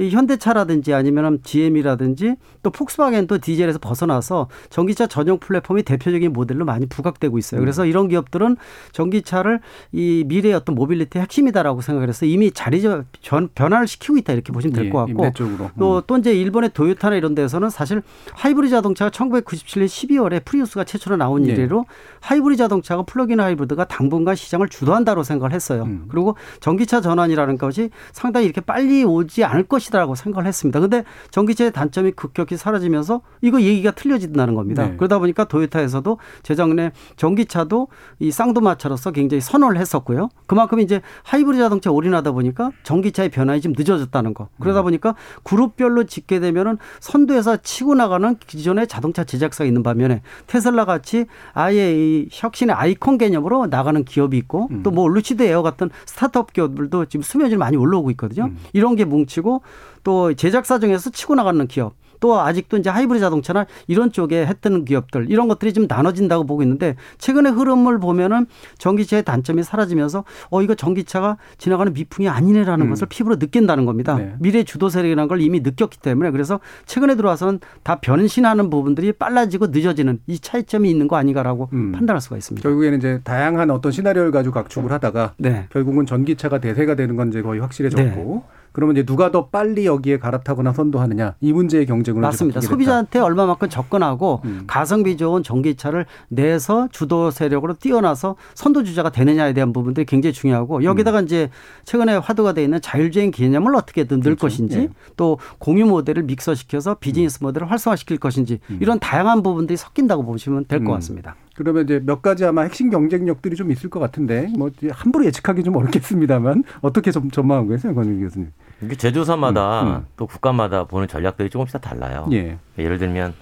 이 현대차라든지 아니면 GM이라든지 또 폭스바겐도 디젤에서 벗어나서 전기차 전용 플랫폼이 대표적인 모델로 많이 부각되고 있어요. 그래서 이런 기업들은 전기차를 이 미래의 어떤 모빌리티의 핵심이다라고 생각을 해서 이미 자리 전 변화를 시키고 있다 이렇게 보시면 될 예, 것 같고 임대 쪽으로. 또, 또 이제 일본의 도요타나 이런 데서는 사실 하이브리드 자동차가 1997년 12월에 프리우스가 최초로 나온 예. 이래로 하이브리드 자동차가 플러그인 하이브리드가 당분간 시장을 주도한다고 생각을 했어요. 음. 그리고 전기차 전환이라는 것이 상당히 이렇게 빨리 오지 않을 것이다 라고 생각을 했습니다. 근데 전기차의 단점이 급격히 사라지면서 이거 얘기가 틀려진다는 겁니다. 네. 그러다 보니까 도요타에서도 재작년에 전기차도 이 쌍두마차로서 굉장히 선호를 했었고요. 그만큼 이제 하이브리드 자동차에 올인하다 보니까 전기차의 변화가 좀 늦어졌다는 거. 그러다 보니까 그룹별로 짓게 되면은 선두에서 치고 나가는 기존의 자동차 제작사가 있는 반면에 테슬라 같이 아예 이 혁신의 아이콘 개념으로 나가는 기업이 있고 또 뭐 루시드 에어 같은 스타트업 기업들도 지금 수면 위로 많이 올라오고 있거든요. 이런 게 뭉치고 또 제작사 중에서 치고 나가는 기업 또 아직도 이제 하이브리드 자동차나 이런 쪽에 했던 기업들 이런 것들이 좀 나눠진다고 보고 있는데 최근의 흐름을 보면은 전기차의 단점이 사라지면서 어 이거 전기차가 지나가는 미풍이 아니네라는 음. 것을 피부로 느낀다는 겁니다. 네. 미래 주도 세력이라는 걸 이미 느꼈기 때문에 그래서 최근에 들어와서는 다 변신하는 부분들이 빨라지고 늦어지는 이 차이점이 있는 거 아닌가라고 음. 판단할 수가 있습니다. 결국에는 이제 다양한 어떤 시나리오를 가지고 각축을 하다가 네. 결국은 전기차가 대세가 되는 건 이제 거의 확실해졌고 그러면 이제 누가 더 빨리 여기에 갈아타거나 선도하느냐 이 문제의 경쟁으로 맞습니다. 소비자한테 얼마만큼 접근하고 음. 가성비 좋은 전기차를 내서 주도 세력으로 뛰어나서 선도 주자가 되느냐에 대한 부분들이 굉장히 중요하고 여기다가 음. 이제 최근에 화두가 돼 있는 자율주행 개념을 어떻게든 넣을 그렇죠. 것인지 예. 또 공유 모델을 믹서시켜서 비즈니스 모델을 활성화시킬 것인지 이런 다양한 부분들이 섞인다고 보시면 될것 음. 같습니다. 그러면 이제 몇 가지 아마 핵심 경쟁력들이 좀 있을 것 같은데 뭐 함부로 예측하기 좀 어렵겠습니다만 [laughs] 어떻게 좀 전망하고 계세요, 권윤 교수님? 이게 제조사마다 음, 음. 또 국가마다 보는 전략들이 조금씩 다 달라요. 예. 예를 들면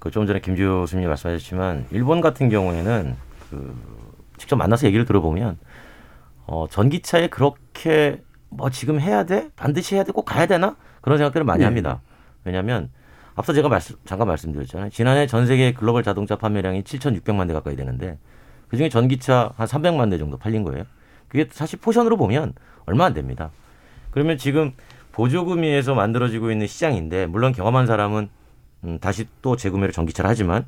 그좀 전에 김 교수님이 말씀하셨지만 일본 같은 경우에는 그 직접 만나서 얘기를 들어보면 어 전기차에 그렇게 뭐 지금 해야 돼 반드시 해야 돼 꼭 가야 되나 그런 생각들을 많이 예. 합니다. 왜냐하면 앞서 제가 말씀, 잠깐 말씀드렸잖아요. 지난해 전 세계 글로벌 자동차 판매량이 7,600만 대 가까이 되는데 그중에 전기차 한 300만 대 정도 팔린 거예요. 그게 사실 포션으로 보면 얼마 안 됩니다. 그러면 지금 보조금에서 만들어지고 있는 시장인데 물론 경험한 사람은 음, 다시 또 재구매를 전기차를 하지만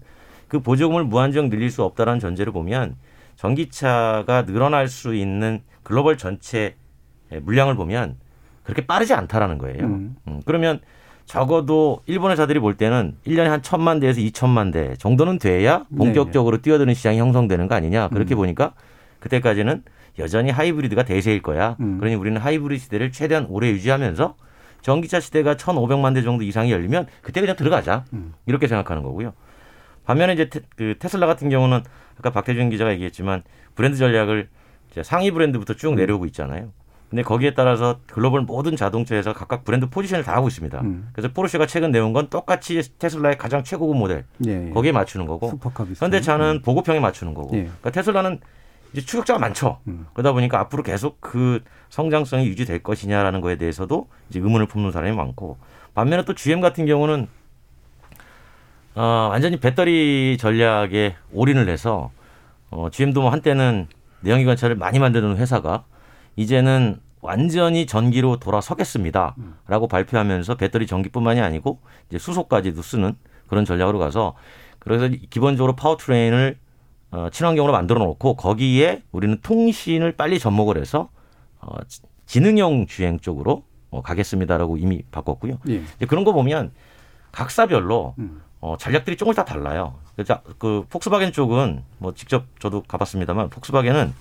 그 보조금을 무한정 늘릴 수 없다는 전제를 보면 전기차가 늘어날 수 있는 글로벌 전체 물량을 보면 그렇게 빠르지 않다라는 거예요. 음. 음, 그러면 적어도 일본의 자들이 볼 때는 1년에 한 천만 대에서 2천만 대 정도는 돼야 본격적으로 뛰어드는 시장이 형성되는 거 아니냐. 그렇게 음. 보니까 그때까지는 여전히 하이브리드가 대세일 거야. 음. 그러니 우리는 하이브리드 시대를 최대한 오래 유지하면서 전기차 시대가 1,500만 대 정도 이상이 열리면 그때 그냥 들어가자. 음. 이렇게 생각하는 거고요. 반면에 이제 테, 그 테슬라 같은 경우는 아까 박태준 기자가 얘기했지만 브랜드 전략을 이제 상위 브랜드부터 음. 쭉 내려오고 있잖아요. 근데 거기에 따라서 글로벌 모든 자동차에서 각각 브랜드 포지션을 다 하고 있습니다. 음. 그래서 포르쉐가 최근 내온 건 똑같이 테슬라의 가장 최고급 모델 예, 예. 거기에 맞추는 거고 슈퍼카 비슷한. 현대차는 보급형에 맞추는 거고 예. 그러니까 테슬라는 이제 추격자가 많죠. 음. 그러다 보니까 앞으로 계속 그 성장성이 유지될 것이냐라는 거에 대해서도 이제 의문을 품는 사람이 많고 반면에 또 GM 같은 경우는 어, 완전히 배터리 전략에 올인을 해서 어, GM도 뭐 한때는 내연기관차를 많이 만드는 회사가 이제는 완전히 전기로 돌아서겠습니다 라고 발표하면서 배터리 전기뿐만이 아니고 이제 수소까지도 쓰는 그런 전략으로 가서 그래서 기본적으로 powertrain을 어, 친환경으로 만들어 놓고 거기에 우리는 통신을 빨리 접목을 해서 어, 지- 지능형 주행 쪽으로 어, 가겠습니다라고 이미 바꿨고요. 예. 이제 그런 거 보면 각사별로 음. 어, 전략들이 조금씩 다 달라요. 그래서 그 폭스바겐 쪽은 뭐 직접 저도 가봤습니다만 폭스바겐은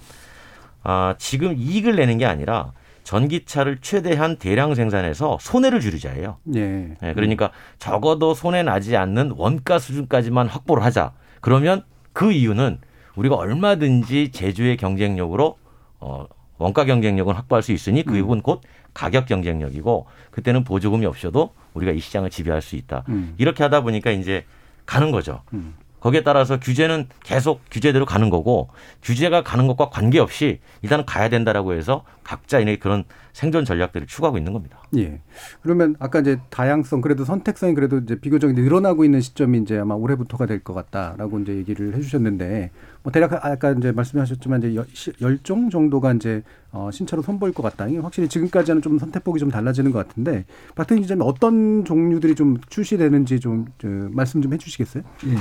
아, 지금 이익을 내는 게 아니라 전기차를 최대한 대량 생산해서 손해를 줄이자예요. 예. 예, 그러니까 적어도 손해 나지 않는 원가 수준까지만 확보를 하자. 그러면 그 이유는 우리가 얼마든지 제조의 경쟁력으로 어, 원가 경쟁력은 확보할 수 있으니 그 이유는 곧 가격 경쟁력이고 그때는 보조금이 없어도 우리가 이 시장을 지배할 수 있다. 음. 이렇게 하다 보니까 이제 가는 거죠. 음. 거기에 따라서 규제는 계속 규제대로 가는 거고 규제가 가는 것과 관계없이 일단은 가야 된다라고 해서 각자의 그런 생존 전략들을 추구하고 있는 겁니다. 예. 그러면 아까 이제 다양성 그래도 선택성이 그래도 이제 비교적 늘어나고 있는 시점이 이제 아마 올해부터가 될 것 같다라고 이제 얘기를 해주셨는데 뭐 대략 아까 이제 말씀하셨지만 이제 열- 열종 정도가 이제 어 신차로 선보일 것 같다. 이게 확실히 지금까지는 좀 선택폭이 좀 달라지는 것 같은데 박태진 기자님 어떤 종류들이 좀 출시되는지 좀 저, 말씀 좀 해주시겠어요? 예.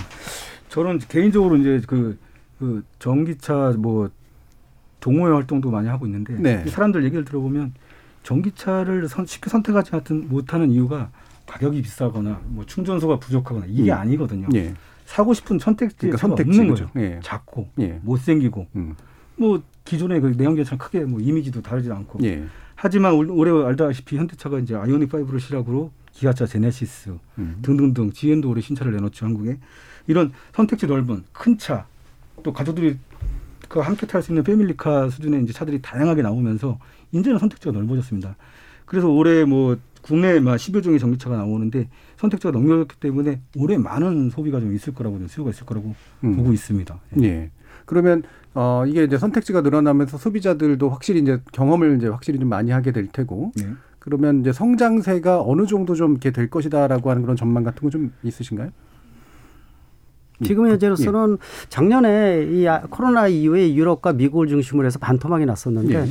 저는 개인적으로 이제 그, 그 전기차 뭐 동호회 활동도 많이 하고 있는데 네. 이 사람들 얘기를 들어보면 전기차를 선- 쉽게 선택하지 않- 못하는 이유가 가격이 비싸거나 뭐 충전소가 부족하거나 이게 음. 아니거든요. 예. 사고 싶은 선택지가 그러니까 선택지, 없는 그죠. 거죠. 예. 작고 예. 못생기고 음. 뭐 기존의 그 내연기차랑 크게 뭐 이미지도 다르지 않고 예. 하지만 올- 올해 알다시피 현대차가 이제 아이오닉 5를 시작으로 기아차 제네시스 음. 등등등 GM도 올해 신차를 내놓죠 한국에 이런 선택지 넓은 큰 차 또 가족들이 그 함께 탈 수 있는 패밀리카 수준의 이제 차들이 다양하게 나오면서 이제는 선택지가 넓어졌습니다. 그래서 올해 뭐 국내에 막 10여 종의 전기차가 나오는데 선택지가 넘겨졌기 때문에 올해 많은 소비가 좀 있을 거라고 좀 수요가 있을 거라고 음. 보고 있습니다. 예. 그러면 어 이게 이제 선택지가 늘어나면서 소비자들도 확실히 이제 경험을 이제 확실히 좀 많이 하게 될 테고 네. 그러면 이제 성장세가 어느 정도 좀 이렇게 될 것이다라고 하는 그런 전망 같은 거 좀 있으신가요? 지금 현재로서는 작년에 이 아- 코로나 이후에 유럽과 미국을 중심으로 해서 반토막이 났었는데 예.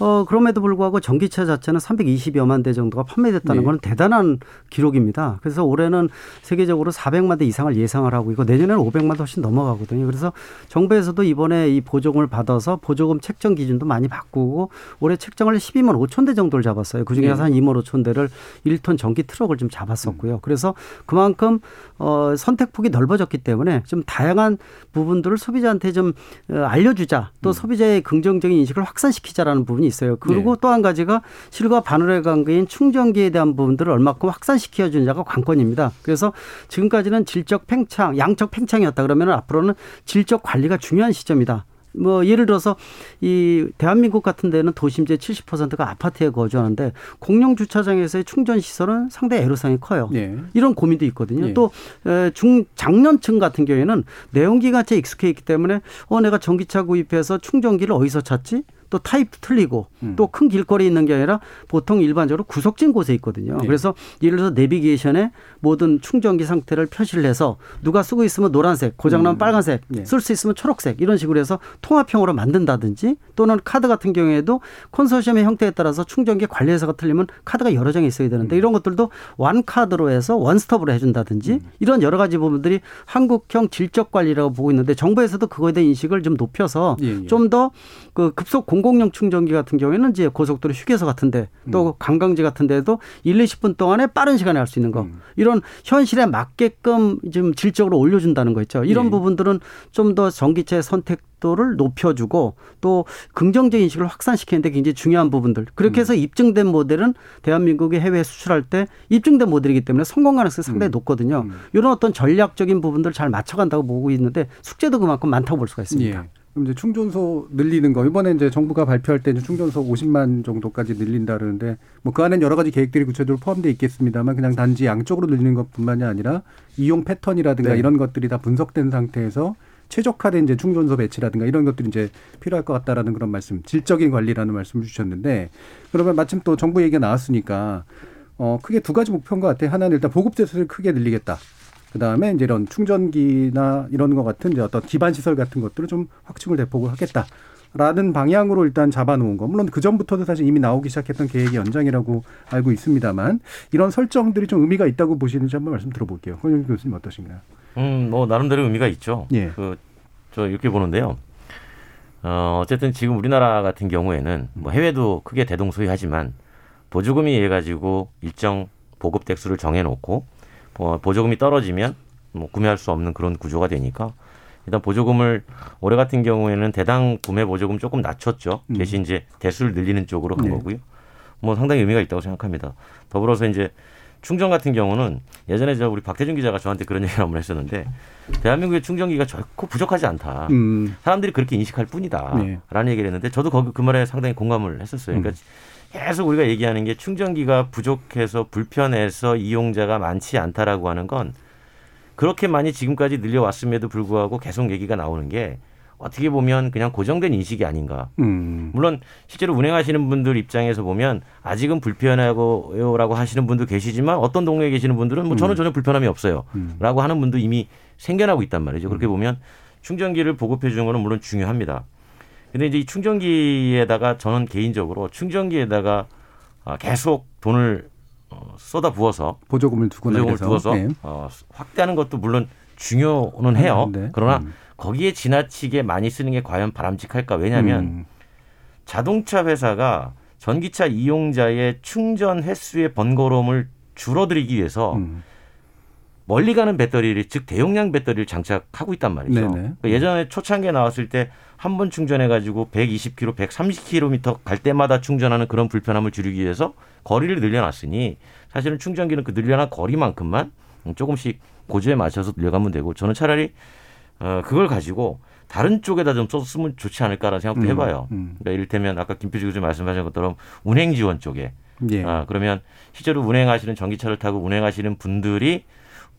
어 그럼에도 불구하고 전기차 자체는 320여만 대 정도가 판매됐다는 예. 건 대단한 기록입니다. 그래서 올해는 세계적으로 400만 대 이상을 예상을 하고 있고 내년에는 500만 대 훨씬 넘어가거든요. 그래서 정부에서도 이번에 이 보조금을 받아서 보조금 책정 기준도 많이 바꾸고 올해 책정을 12만 5천 대 정도를 잡았어요. 그중에서 예. 한 2만 5천 대를 1톤 전기 트럭을 좀 잡았었고요. 그래서 그만큼 어 선택폭이 넓어졌기 때문에 좀 다양한 부분들을 소비자한테 좀 어, 알려주자. 또 소비자의 긍정적인 인식을 확산시키자라는 부분이 있어요. 그리고 또한 가지가 실과 반월의 관계인 충전기에 대한 부분들을 얼마큼 확산시켜 주느냐가 관건입니다. 그래서 지금까지는 질적 팽창, 양적 팽창이었다 그러면 앞으로는 질적 관리가 중요한 시점이다. 뭐 예를 들어서 이 대한민국 같은 데는 도심지의 70%가 아파트에 거주하는데 공영 주차장에서의 충전 시설은 상당히 애로사항이 커요. 예. 이런 고민도 있거든요. 예. 또 에, 중 장년층 같은 경우에는 내연기관차에 익숙해 있기 때문에 어 내가 전기차 구입해서 충전기를 어디서 찾지? 또 타입도 틀리고 음. 또큰 길거리에 있는 게 아니라 보통 일반적으로 구석진 곳에 있거든요. 예. 그래서 예를 들어서 내비게이션에 모든 충전기 상태를 표시를 해서 누가 쓰고 있으면 노란색, 고장나면 음. 빨간색, 예. 쓸수 있으면 초록색 이런 식으로 해서 통합형으로 만든다든지 또는 카드 같은 경우에도 컨소시엄의 형태에 따라서 충전기 관리 회사가 틀리면 카드가 여러 장이 있어야 되는데 음. 이런 것들도 완 카드로 해서 원스톱으로 해준다든지 이런 여러 가지 부분들이 한국형 질적 관리라고 보고 있는데 정부에서도 그거에 대한 인식을 좀 높여서 예, 예. 좀더 그 급속 공 공용 충전기 같은 경우에는 이제 고속도로 휴게소 같은데 또 관광지 같은 데도 1, 20분 동안에 빠른 시간에 할 수 있는 거 음. 이런 현실에 맞게끔 좀 질적으로 올려준다는 거 있죠. 이런 예. 부분들은 좀 더 전기차의 선택도를 높여주고 또 긍정적 인식을 확산시키는데 굉장히 중요한 부분들. 그렇게 해서 입증된 모델은 대한민국이 해외에 수출할 때 입증된 모델이기 때문에 성공 가능성이 상당히 높거든요. 이런 어떤 전략적인 부분들을 잘 맞춰간다고 보고 있는데 숙제도 그만큼 많다고 볼 수가 있습니다. 예. 그럼 이제 충전소 늘리는 거 이번에 이제 정부가 발표할 때 이제 충전소 50만 정도까지 늘린다 그러는데 뭐 그 안엔 여러 가지 계획들이 구체적으로 포함되어 있겠습니다만 그냥 단지 양쪽으로 늘리는 것뿐만이 아니라 이용 패턴이라든가 네. 이런 것들이 다 분석된 상태에서 최적화된 이제 충전소 배치라든가 이런 것들이 이제 필요할 것 같다라는 그런 말씀, 질적인 관리라는 말씀을 주셨는데 그러면 마침 또 정부 얘기가 나왔으니까 어 크게 두 가지 목표인 것 같아요. 하나는 일단 보급 대수를 크게 늘리겠다. 그 다음에 이제 이런 충전기나 이런 것 같은 이제 어떤 기반 시설 같은 것들을 좀 확충을 대폭을 하겠다. 라는 방향으로 일단 잡아놓은 거. 물론 그 전부터도 사실 이미 나오기 시작했던 계획의 연장이라고 알고 있습니다만 이런 설정들이 좀 의미가 있다고 보시는지 한번 말씀 들어볼게요. 권영 교수님 어떠신가요? 음, 뭐 나름대로 의미가 있죠. 예. 그저 이렇게 보는데요. 어, 어쨌든 지금 우리나라 같은 경우에는 뭐 해외도 크게 대동소이하지만 보조금이 이래 가지고 일정 보급 대수를 정해놓고 어, 보조금이 떨어지면 뭐 구매할 수 없는 그런 구조가 되니까 일단 보조금을 올해 같은 경우에는 대당 구매 보조금 조금 낮췄죠. 음. 대신 이제 대수를 늘리는 쪽으로 간 네. 거고요. 뭐 상당히 의미가 있다고 생각합니다. 더불어서 이제 충전 같은 경우는 예전에 저 우리 박태준 기자가 저한테 그런 [laughs] 얘기를 한번 했었는데 대한민국의 충전기가 결코 부족하지 않다. 음. 사람들이 그렇게 인식할 뿐이다. 네. 라는 얘기를 했는데 저도 거기 그 말에 상당히 공감을 했었어요. 그러니까 계속 우리가 얘기하는 게 충전기가 부족해서 불편해서 이용자가 많지 않다라고 하는 건 그렇게 많이 지금까지 늘려왔음에도 불구하고 계속 얘기가 나오는 게 어떻게 보면 그냥 고정된 인식이 아닌가. 음. 물론 실제로 운행하시는 분들 입장에서 보면 아직은 불편하고요라고 하시는 분도 계시지만 어떤 동네에 계시는 분들은 뭐 저는 음. 전혀 불편함이 없어요. 음. 라고 하는 분도 이미 생겨나고 있단 말이죠. 그렇게 보면 충전기를 보급해 주는 거는 물론 중요합니다. 근데 이제 이 충전기에다가 저는 개인적으로 충전기에다가 아, 계속 돈을 어, 쏟아 부어서 보조금을 두거나 보조금을. 두어서 예. 어, 확대하는 것도 물론 중요는 해요. 네. 그러나 음. 거기에 지나치게 많이 쓰는 게 과연 바람직할까? 왜냐하면 음. 자동차 회사가 전기차 이용자의 충전 횟수의 번거로움을 줄어들이기 위해서 음. 멀리 가는 배터리를 즉 대용량 배터리를 장착하고 있단 말이죠. 그러니까 예전에 초창기에 나왔을 때 한 번 충전해 가지고 120km, 130km 갈 때마다 충전하는 그런 불편함을 줄이기 위해서 거리를 늘려놨으니 사실은 충전기는 그 늘려난 거리만큼만 조금씩 고조에 맞춰서 늘려가면 되고 저는 차라리 어 그걸 가지고 다른 쪽에다 좀 썼으면 좋지 않을까라는 생각도 음, 해봐요. 음. 그러니까 이를테면 아까 김표지 교수님 말씀하신 것처럼 운행 지원 쪽에 예. 아, 그러면 실제로 운행하시는 전기차를 타고 운행하시는 분들이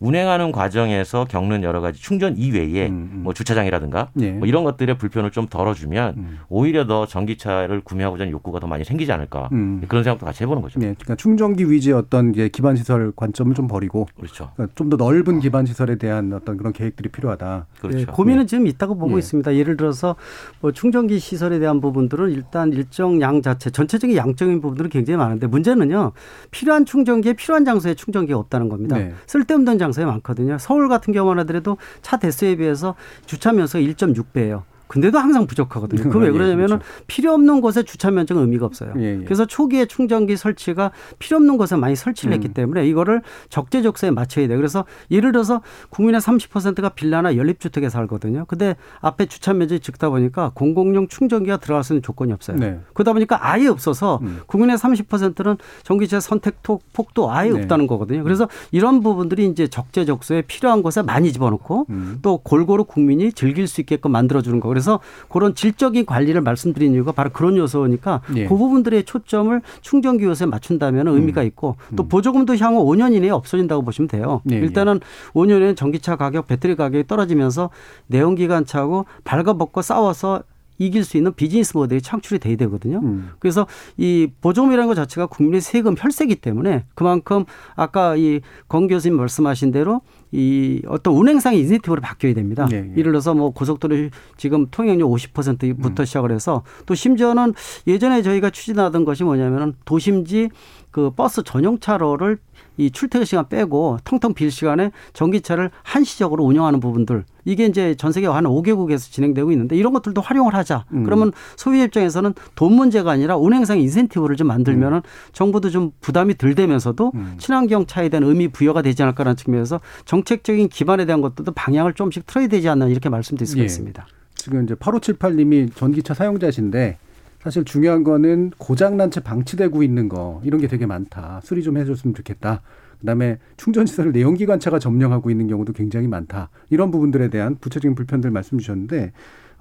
운행하는 과정에서 겪는 여러 가지 충전 이외에 뭐 주차장이라든가 음, 예. 뭐 이런 것들의 불편을 좀 덜어주면 음. 오히려 더 전기차를 구매하고자 하는 욕구가 더 많이 생기지 않을까 음. 그런 생각도 같이 해보는 거죠. 네, 그러니까 충전기 위주의 어떤 기반 시설 관점을 좀 버리고 그렇죠. 좀더 넓은 기반 시설에 대한 어떤 그런 계획들이 필요하다. 그렇죠. 예, 고민은 지금 있다고 보고 예. 있습니다. 예를 들어서 뭐 충전기 시설에 대한 부분들은 일단 일정 양 자체 전체적인 양적인 부분들은 굉장히 많은데 문제는요 필요한 충전기에 필요한 장소에 충전기가 없다는 겁니다. 네. 쓸데없는 장 소에 많거든요. 서울 같은 경우만 하더라도 차 대수에 비해서 주차 면적이 1.6배예요. 근데도 항상 부족하거든요. 그게 왜 예, 그러냐면은 그렇죠. 필요 없는 곳에 주차 면적은 의미가 없어요. 예, 예. 그래서 초기에 충전기 설치가 필요 없는 곳에 많이 설치를 했기 음. 때문에 이거를 적재적소에 맞춰야 돼요. 그래서 예를 들어서 국민의 30%가 빌라나 연립주택에 살거든요. 근데 앞에 주차 면적이 적다 보니까 공공용 충전기가 들어갈 수 있는 조건이 없어요. 네. 그러다 보니까 아예 없어서 음. 국민의 30%는 전기차 선택 톡- 폭도 아예 네. 없다는 거거든요. 그래서 이런 부분들이 이제 적재적소에 필요한 곳에 많이 집어넣고 음. 또 골고루 국민이 즐길 수 있게끔 만들어주는 거. 그래서 그런 질적인 관리를 말씀드린 이유가 바로 그런 요소니까 예. 그 부분들의 초점을 충전기 요소에 맞춘다면 의미가 있고 또 보조금도 향후 5년 이내에 없어진다고 보시면 돼요. 예, 예. 일단은 5년에 전기차 가격, 배터리 가격이 떨어지면서 내연기관차하고 발가벗고 싸워서 이길 수 있는 비즈니스 모델이 창출이 돼야 되거든요. 음. 그래서 이 보조금이라는 것 자체가 국민의 세금 혈세기 때문에 그만큼 아까 이 권 교수님 말씀하신 대로 이 어떤 운행상의 인센티브로 바뀌어야 됩니다. 예, 예. 예를 들어서 뭐 고속도로 지금 통행료 50%부터 시작을 해서 또 심지어는 예전에 저희가 추진하던 것이 뭐냐면은 도심지 그 버스 전용 차로를 이 출퇴근 시간 빼고 텅텅 빌 시간에 전기차를 한시적으로 운영하는 부분들 이게 이제 전 세계 한 5개국에서 진행되고 있는데 이런 것들도 활용을 하자. 음. 그러면 소비자 입장에서는 돈 문제가 아니라 운행상 인센티브를 좀 만들면은 정부도 좀 부담이 덜 되면서도 음. 친환경 차에 대한 의미 부여가 되지 않을까라는 측면에서 정책적인 기반에 대한 것들도 방향을 조금씩 틀어야 되지 않나 이렇게 말씀드릴 수가 예. 있습니다. 지금 이제 8578님이 전기차 사용자신데 사실 중요한 거는 고장난 채 방치되고 있는 거 이런 게 되게 많다. 수리 좀 해줬으면 좋겠다. 그다음에 충전 시설을 내연기관차가 점령하고 있는 경우도 굉장히 많다. 이런 부분들에 대한 구체적인 불편들 말씀 주셨는데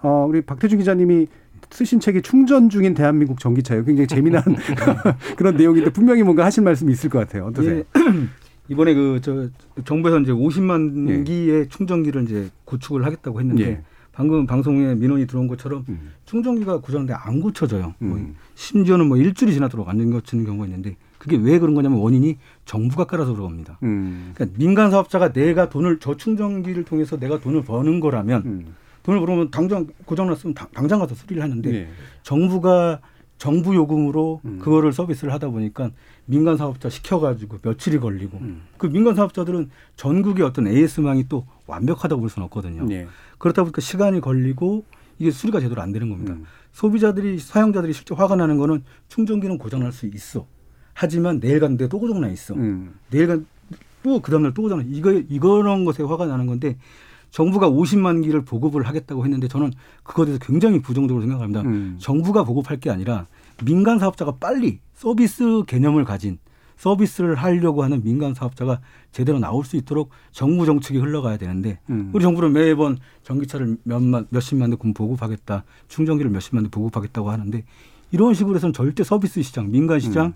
어, 우리 박태준 기자님이 쓰신 책이 충전 중인 대한민국 전기차예요. 굉장히 재미난 [laughs] [laughs] 그런 내용인데 분명히 뭔가 하실 말씀이 있을 것 같아요. 어떠세요? 예. [clears throat] 이번에 그 저 정부에서 이제 50만 기의 충전기를 이제 구축을 하겠다고 했는데 예. 방금 방송에 민원이 들어온 것처럼 음. 충전기가 고장인데 안 고쳐져요. 뭐 음. 심지어는 뭐 일주일이 지나도록 안 고치는 경우가 있는데 그게 왜 그런 거냐면 원인이 정부가 깔아서 그런 겁니다. 음. 그러니까 민간 사업자가 내가 돈을 저 충전기를 통해서 내가 돈을 버는 거라면 음. 돈을 벌으면 당장 고장 났으면 당- 당장 가서 수리를 하는데 예. 정부가 정부 요금으로 음. 그거를 서비스를 하다 보니까 민간 사업자 시켜가지고 며칠이 걸리고 음. 그 민간 사업자들은 전국의 어떤 AS망이 또 완벽하다고 볼 수는 없거든요. 예. 그렇다 보니까 시간이 걸리고 이게 수리가 제대로 안 되는 겁니다. 음. 소비자들이 사용자들이 실제 화가 나는 거는 충전기는 고장날 수 있어. 하지만 내일 갔는데 또 고장나 있어. 음. 내일 간 또 그 다음날 또 고장나. 이거 이거런 것에 화가 나는 건데 정부가 50만 기를 보급을 하겠다고 했는데 저는 그거에 대해서 굉장히 부정적으로 생각합니다. 음. 정부가 보급할 게 아니라 민간 사업자가 빨리 서비스 개념을 가진 서비스를 하려고 하는 민간 사업자가 제대로 나올 수 있도록 정부 정책이 흘러가야 되는데 음. 우리 정부는 매번 전기차를 몇만 몇십만 대 보급하겠다 충전기를 몇십만 대 보급하겠다고 하는데 이런 식으로 해서는 절대 서비스 시장, 민간 시장,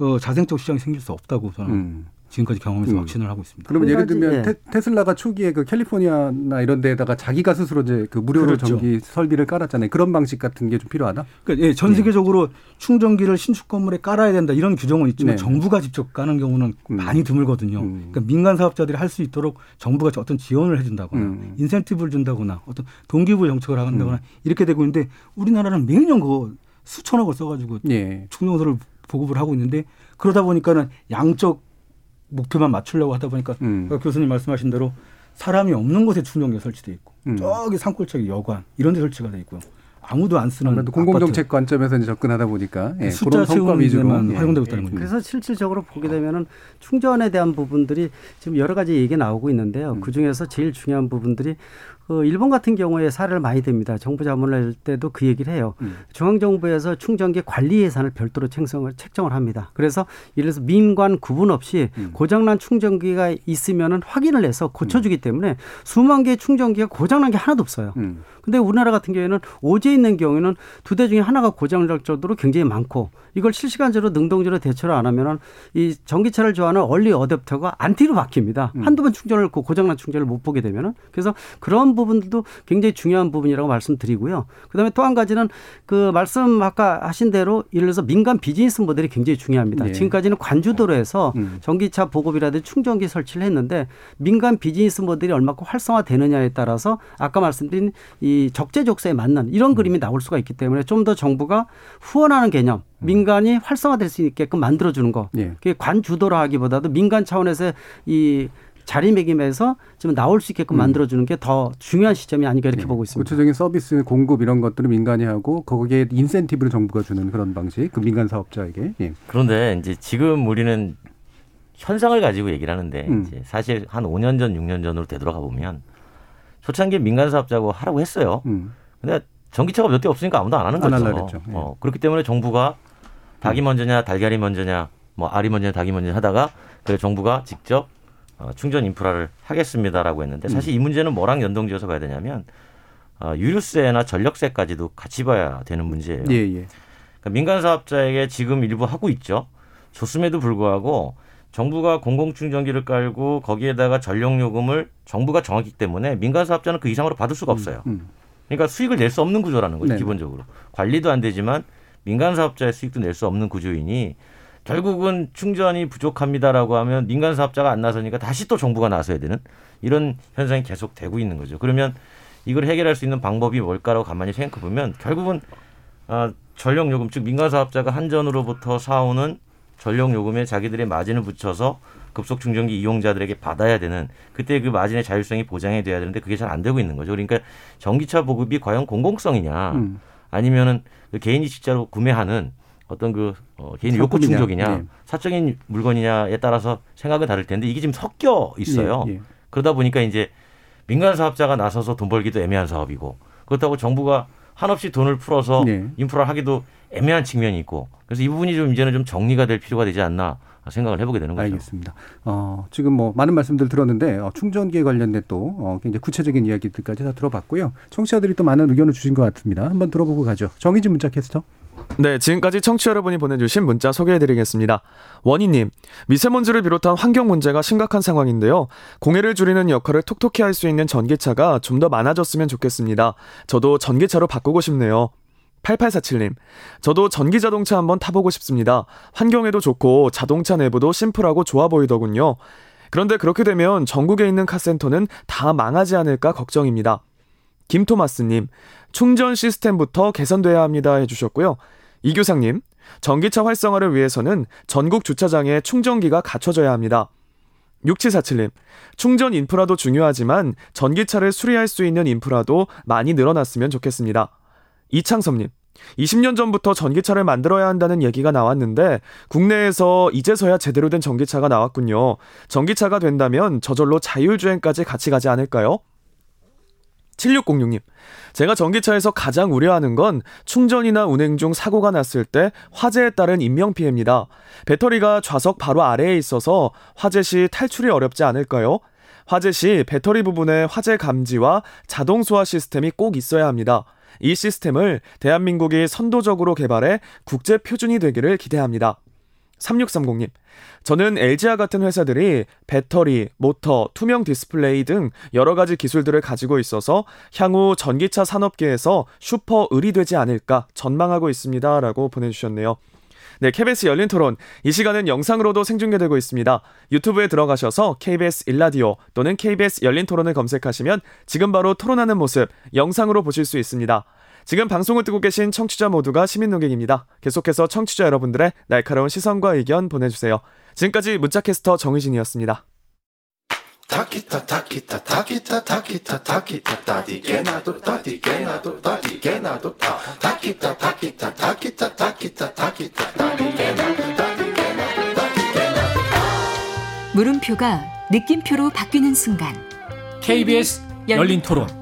음. 어, 자생적 시장이 생길 수 없다고 저는 지금까지 경험해서 음. 확신을 하고 있습니다. 그러면 예를 들면 예. 테, 슬라가 초기에 그 캘리포니아나 이런 데에다가 자기가 스스로 이제 그 무료로 그렇죠. 전기 설비를 깔았잖아요. 그런 방식 같은 게 좀 필요하다. 그러니까 예, 전 세계적으로 충전기를 신축 건물에 깔아야 된다 이런 규정은 있지만 네. 정부가 직접 까는 경우는 많이 드물거든요. 그러니까 민간 사업자들이 할 수 있도록 정부가 어떤 지원을 해준다거나 음. 인센티브를 준다거나 어떤 동기부 정책을 한다거나 이렇게 되고 있는데 우리나라는 매년 그거 수천억을 써가지고 예. 충전소를 보급을 하고 있는데 그러다 보니까는 양적 목표만 맞추려고 하다 보니까 음. 아까 교수님 말씀하신 대로 사람이 없는 곳에 충전기가 설치돼 있고 음. 저기 산골짜기 여관 이런 데 설치가 돼 있고요. 아무도 안 쓰는 아무래도 공공정책 관점에서 이제 접근하다 보니까 예, 숫자 그런 성과 위주로 예. 활용되고 있다는 거죠. 그래서 실질적으로 보게 되면은 충전에 대한 부분들이 지금 여러 가지 얘기 나오고 있는데요. 그 중에서 제일 중요한 부분들이 그 일본 같은 경우에 사례를 많이 듭니다. 정부 자문을 낼 때도 그 얘기를 해요. 중앙정부에서 충전기 관리 예산을 별도로 책정을, 책정을 합니다. 그래서 예를 들어서 민관 구분 없이 고장난 충전기가 있으면은 확인을 해서 고쳐주기 때문에 수만 개의 충전기가 고장난 게 하나도 없어요. 음. 근데 우리나라 같은 경우에는 오지에 있는 경우에는 두 대 중에 하나가 고장날 정도로 굉장히 많고 이걸 실시간적으로 능동적으로 대처를 안 하면은 이 전기차를 좋아하는 얼리 어댑터가 안티로 바뀝니다. 한두 번 충전을 그 고장난 충전을 못 보게 되면은 그래서 그런 부 분들도 굉장히 중요한 부분이라고 말씀드리고요. 그다음에 또 한 가지는 그 말씀 아까 하신 대로 예를 들어서 민간 비즈니스 모델이 굉장히 중요합니다. 예. 지금까지는 관주도로에서 전기차 보급이라든지 충전기 설치를 했는데 민간 비즈니스 모델이 얼마큼 활성화되느냐에 따라서 아까 말씀드린 이 적재적소에 맞는 이런 그림이 나올 수가 있기 때문에 좀 더 정부가 후원하는 개념 민간이 활성화될 수 있게끔 만들어주는 거. 예. 그게 관주도로 하기보다도 민간 차원에서 이 자리매김에서 좀 나올 수 있게끔 만들어주는 게 더 중요한 시점이 아닌가 이렇게 보고 있습니다. 구체적인 서비스 공급 이런 것들을 민간이 하고 거기에 인센티브를 정부가 주는 그런 방식, 그 민간 사업자에게. 예. 그런데 이제 지금 우리는 현상을 가지고 얘기를 하는데 음. 이제 사실 한 5년 전, 6년 전으로 되돌아가 보면 초창기에 민간 사업자고 하라고 했어요. 음. 근데 전기차가 몇 대 없으니까 아무도 안 하는 안 거죠. 예. 어, 그렇기 때문에 정부가 닭이 먼저냐, 달걀이 먼저냐, 뭐 알이 먼저냐, 닭이 먼저냐 하다가 그래 정부가 직접 어, 충전 인프라를 하겠습니다라고 했는데 사실 이 문제는 뭐랑 연동지어서 봐야 되냐면 어, 유류세나 전력세까지도 같이 봐야 되는 문제예요. 예, 예. 그러니까 민간 사업자에게 지금 일부 하고 있죠. 줬음에도 불구하고 정부가 공공충전기를 깔고 거기에다가 전력 요금을 정부가 정하기 때문에 민간 사업자는 그 이상으로 받을 수가 없어요. 음. 그러니까 수익을 낼 수 없는 구조라는 거죠. 네. 기본적으로 관리도 안 되지만 민간 사업자의 수익도 낼 수 없는 구조이니 결국은 충전이 부족합니다라고 하면 민간 사업자가 안 나서니까 다시 또 정부가 나서야 되는 이런 현상이 계속 되고 있는 거죠. 그러면 이걸 해결할 수 있는 방법이 뭘까라고 가만히 생각해 보면 결국은 아, 전력 요금 즉 민간 사업자가 한전으로부터 사오는 전력 요금에 자기들의 마진을 붙여서 급속 충전기 이용자들에게 받아야 되는 그때 그 마진의 자율성이 보장이 돼야 되는데 그게 잘 안 되고 있는 거죠. 그러니까 전기차 보급이 과연 공공성이냐 음. 아니면은 그 개인이 실제로 구매하는 어떤 그 어, 개인 욕구. 충족이냐 예. 사적인 물건이냐에 따라서 생각은 다를 텐데 이게 지금 섞여 있어요. 예, 예. 그러다 보니까 이제 민간 사업자가 나서서 돈 벌기도 애매한 사업이고 그렇다고 정부가 한없이 돈을 풀어서 네. 인프라를 하기도 애매한 측면이 있고 그래서 이 부분이 좀 이제는 좀 정리가 될 필요가 되지 않나 생각을 해보게 되는 거죠. 알겠습니다. 어, 지금 뭐 많은 말씀들 들었는데 어, 충전기에 관련된 또 어, 굉장히 구체적인 이야기들까지 다 들어봤고요. 청취자들이 또 많은 의견을 주신 것 같습니다. 한번 들어보고 가죠. 정희진 문자 캐스터. 네, 지금까지 청취 자 여러분이 보내주신 문자 소개해드리겠습니다. 원희님, 미세먼지를 비롯한 환경 문제가 심각한 상황인데요. 공해를 줄이는 역할을 톡톡히 할 수 있는 전기차가 좀 더 많아졌으면 좋겠습니다. 저도 전기차로 바꾸고 싶네요. 8847님, 저도 전기 자동차 한번 타보고 싶습니다. 환경에도 좋고 자동차 내부도 심플하고 좋아 보이더군요. 그런데 그렇게 되면 전국에 있는 카센터는 다 망하지 않을까 걱정입니다. 김토마스님, 충전 시스템부터 개선돼야 합니다 해주셨고요. 이규상님, 전기차 활성화를 위해서는 전국 주차장에 충전기가 갖춰져야 합니다. 6747님, 충전 인프라도 중요하지만 전기차를 수리할 수 있는 인프라도 많이 늘어났으면 좋겠습니다. 이창섭님, 20년 전부터 전기차를 만들어야 한다는 얘기가 나왔는데 국내에서 이제서야 제대로 된 전기차가 나왔군요. 전기차가 된다면 저절로 자율주행까지 같이 가지 않을까요? 7606님, 제가 전기차에서 가장 우려하는 건 충전이나 운행 중 사고가 났을 때 화재에 따른 인명피해입니다. 배터리가 좌석 바로 아래에 있어서 화재 시 탈출이 어렵지 않을까요? 화재 시 배터리 부분에 화재 감지와 자동 소화 시스템이 꼭 있어야 합니다. 이 시스템을 대한민국이 선도적으로 개발해 국제 표준이 되기를 기대합니다. 3630님, 저는 LG와 같은 회사들이 배터리, 모터, 투명 디스플레이 등 여러 가지 기술들을 가지고 있어서 향후 전기차 산업계에서 슈퍼 을이 되지 않을까 전망하고 있습니다. 라고 보내주셨네요. 네, KBS 열린 토론. 이 시간은 영상으로도 생중계되고 있습니다. 유튜브에 들어가셔서 KBS 일라디오 또는 KBS 열린 토론을 검색하시면 지금 바로 토론하는 모습 영상으로 보실 수 있습니다. 지금 방송을 듣고 계신 청취자 모두가 시민 농객입니다. 계속해서 청취자 여러분들의 날카로운 시선과 의견 보내주세요. 지금까지 문자캐스터 정희진이었습니다. 타키타 타키타 타키타 타키타 타키타 타디게나도 타디게나도 타디게나도 타. 타키타 타키타 타키타 타키타 타키타 타디게나도 타디게나도 타디게나도. 물음표가 느낌표로 바뀌는 순간. KBS 열린 토론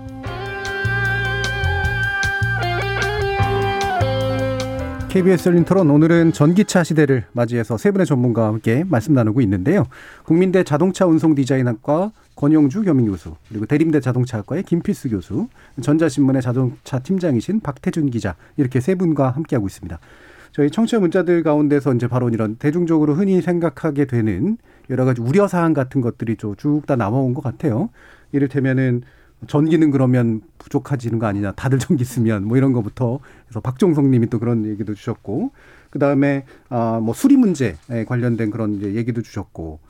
KBS 열린 토론 오늘은 전기차 시대를 맞이해서 세 분의 전문가와 함께 말씀 나누고 있는데요. 국민대 자동차 운송 디자인학과 권영주 겸임 교수 그리고 대림대 자동차학과의 김필수 교수 전자신문의 자동차 팀장이신 박태준 기자 이렇게 세 분과 함께하고 있습니다. 저희 청취자 문자들 가운데서 이제 바로 이런 대중적으로 흔히 생각하게 되는 여러 가지 우려 사항 같은 것들이 쭉 다 남아온 것 같아요. 이를테면은 전기는 그러면 부족해지는 거 아니냐. 다들 전기 쓰면 뭐 이런 거부터 그래서 박종성 님이 또 그런 얘기도 주셨고 그다음에 아뭐 수리 문제에 관련된 그런 이제 얘기도 주셨고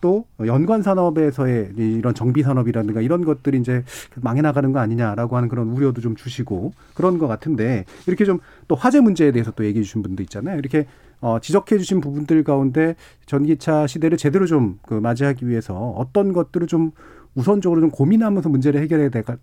또 연관 산업에서의 이런 정비 산업이라든가 이런 것들이 이제 망해 나가는 거 아니냐라고 하는 그런 우려도 좀 주시고 그런 것 같은데 이렇게 좀 또 화재 문제에 대해서 또 얘기해 주신 분도 있잖아요. 이렇게 어 지적해 주신 부분들 가운데 전기차 시대를 제대로 좀 그 맞이하기 위해서 어떤 것들을 좀 우선적으로 좀 고민하면서 문제를 해결해야 될까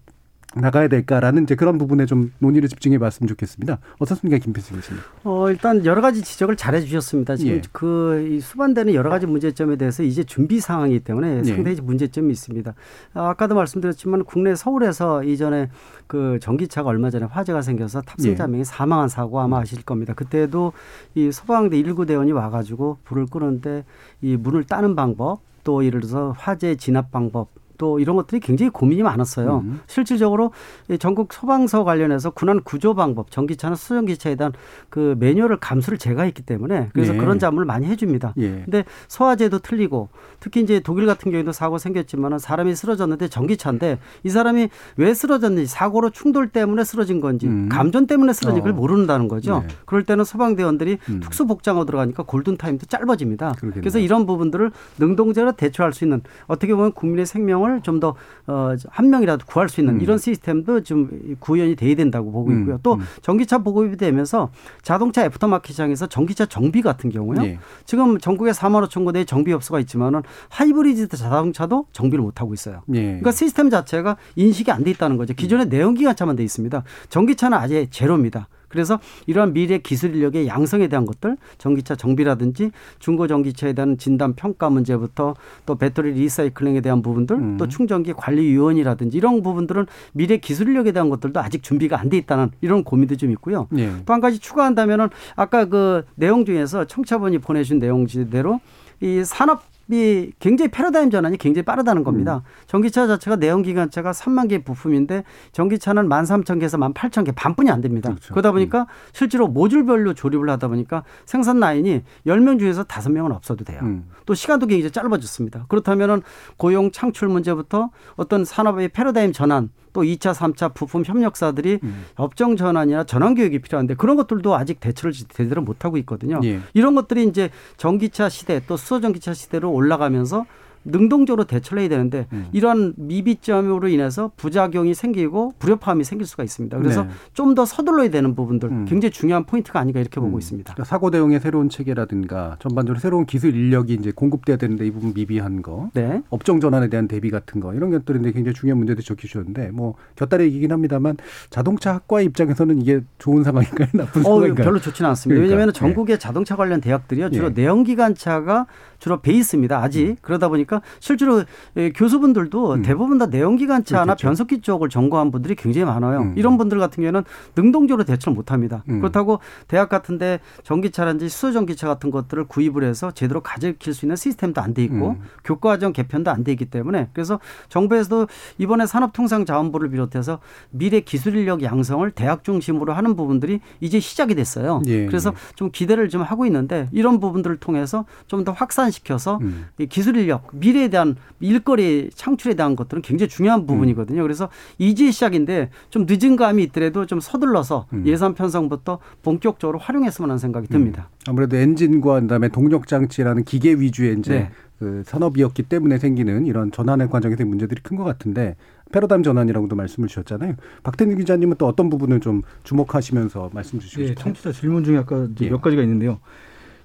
나가야 될까라는 이제 그런 부분에 좀 논의를 집중해 봤으면 좋겠습니다. 어떻습니까, 김필수 교수님? 어, 일단 여러 가지 지적을 잘 해 주셨습니다. 지금 예. 그 수반되는 여러 가지 문제점에 대해서 이제 준비 상황이기 때문에 예. 상당히 문제점이 있습니다. 아, 아까도 말씀드렸지만 국내 서울에서 이전에 그 전기차가 얼마 전에 화재가 생겨서 탑승자 예. 명이 사망한 사고 아마 아실 겁니다. 그때도 이 소방대 일구 대원이 와가지고 불을 끄는데 이 문을 따는 방법 또 예를 들어서 화재 진압 방법 또 이런 것들이 굉장히 고민이 많았어요. 음. 실질적으로 이 전국 소방서 관련해서 군안 구조 방법, 전기차나 수전기차에 대한 그 매뉴얼을 감수를 제가 했기 때문에 그래서 예. 그런 자문을 많이 해줍니다. 예. 근데 소화제도 틀리고 특히 이제 독일 같은 경우에도 사고 생겼지만은 사람이 쓰러졌는데 전기차인데 이 사람이 왜 쓰러졌는지 사고로 충돌 때문에 쓰러진 건지 음. 감전 때문에 쓰러진 걸 어. 모른다는 거죠. 네. 그럴 때는 소방대원들이 음. 특수 복장으로 들어가니까 골든 타임도 짧아집니다. 그러겠네요. 그래서 이런 부분들을 능동적으로 대처할 수 있는 어떻게 보면 국민의 생명을 좀더 어, 한 명이라도 구할 수 있는 음. 이런 시스템도 좀 구현이 돼야 된다고 보고 음, 있고요. 또 음. 전기차 보급이 되면서 자동차 애프터마켓 시장에서 전기차 정비 같은 경우요. 예. 지금 전국에 4만 5천 군데의 정비 업소가 있지만은 하이브리드 자동차도 정비를 못 하고 있어요. 예. 그러니까 시스템 자체가 인식이 안 돼 있다는 거죠. 기존에 내연기관차만 돼 있습니다. 전기차는 아예 제로입니다. 그래서 이러한 미래 기술 인력의 양성에 대한 것들, 전기차 정비라든지 중고 전기차에 대한 진단 평가 문제부터 또 배터리 리사이클링에 대한 부분들, 음. 또 충전기 관리 위원이라든지 이런 부분들은 미래 기술 인력에 대한 것들도 아직 준비가 안 돼 있다는 이런 고민도 좀 있고요. 예. 또한 가지 추가한다면은 아까 그 내용 중에서 청취자분이 보내준 내용 지대로 이 산업 이 굉장히 패러다임 전환이 굉장히 빠르다는 겁니다. 전기차 자체가 내연기관차가 3만 개 부품인데 전기차는 13,000개에서 18,000개 반뿐이 안 됩니다. 그렇죠. 그러다 보니까 실제로 모듈별로 조립을 하다 보니까 생산 라인이 10명 중에서 5명은 없어도 돼요. 음. 또 시간도 굉장히 짧아졌습니다. 그렇다면은 고용 창출 문제부터 어떤 산업의 패러다임 전환 또 2차, 3차 부품 협력사들이 음. 업종 전환이나 전환 교육이 필요한데 그런 것들도 아직 대처를 제대로 못 하고 있거든요. 예. 이런 것들이 이제 전기차 시대 또 수소 전기차 시대로 올라가면서 능동적으로 대처를 해야 되는데 음. 이런 미비점으로 인해서 부작용이 생기고 불협화음이 생길 수가 있습니다. 그래서 네. 좀더 서둘러야 되는 부분들 음. 굉장히 중요한 포인트가 아닌가 이렇게 보고 있습니다. 그러니까 사고 대응의 새로운 체계라든가 전반적으로 새로운 기술 인력이 이제 공급돼야 되는데 이 부분 미비한 거, 네. 업종 전환에 대한 대비 같은 거 이런 것들이 이제 굉장히 중요한 문제들 적혀 주셨는데 뭐 곁다리 얘기긴 합니다만 자동차 학과의 입장에서는 이게 좋은 상황인가요, [laughs] 나쁜 어, 상황인가요? 별로 좋지는 않습니다. 그러니까, 왜냐하면 예. 전국의 자동차 관련 대학들이요 주로 예. 내연기관차가 주로 베이스입니다. 아직 음. 그러다 보니까 그러니까 실제로 예, 교수분들도 음. 대부분 다 내연기관차나 그렇겠죠. 변속기 쪽을 전공한 분들이 굉장히 많아요. 음. 이런 분들 같은 경우에는 능동적으로 대처를 못합니다. 음. 그렇다고 대학 같은데 전기차라든지 수소전기차 같은 것들을 구입을 해서 제대로 가르칠 수 있는 시스템도 안 돼 있고 음. 교과과정 개편도 안 돼 있기 때문에 그래서 정부에서도 이번에 산업통상자원부를 비롯해서 미래 기술 인력 양성을 대학 중심으로 하는 부분들이 이제 시작이 됐어요. 예. 그래서 좀 기대를 좀 하고 있는데 이런 부분들을 통해서 좀 더 확산시켜서 음. 기술 인력 미 래에 대한 일거리 창출에 대한 것들은 굉장히 중요한 부분이거든요. 그래서 이제 시작인데 좀 늦은 감이 있더라도 좀 서둘러서 음. 예산 편성부터 본격적으로 활용했으면 하는 생각이 듭니다. 음. 아무래도 엔진과 그다음에 동력 장치라는 기계 위주의 이제 네. 그 산업이었기 때문에 생기는 이런 전환의 과정에서 문제들이 큰 것 같은데 패러다임 전환이라고도 말씀을 주셨잖아요. 박태민 기자님은 또 어떤 부분을 좀 주목하시면서 말씀 주시고 예, 청취자 질문 중에 아까 예. 몇 가지가 있는데요.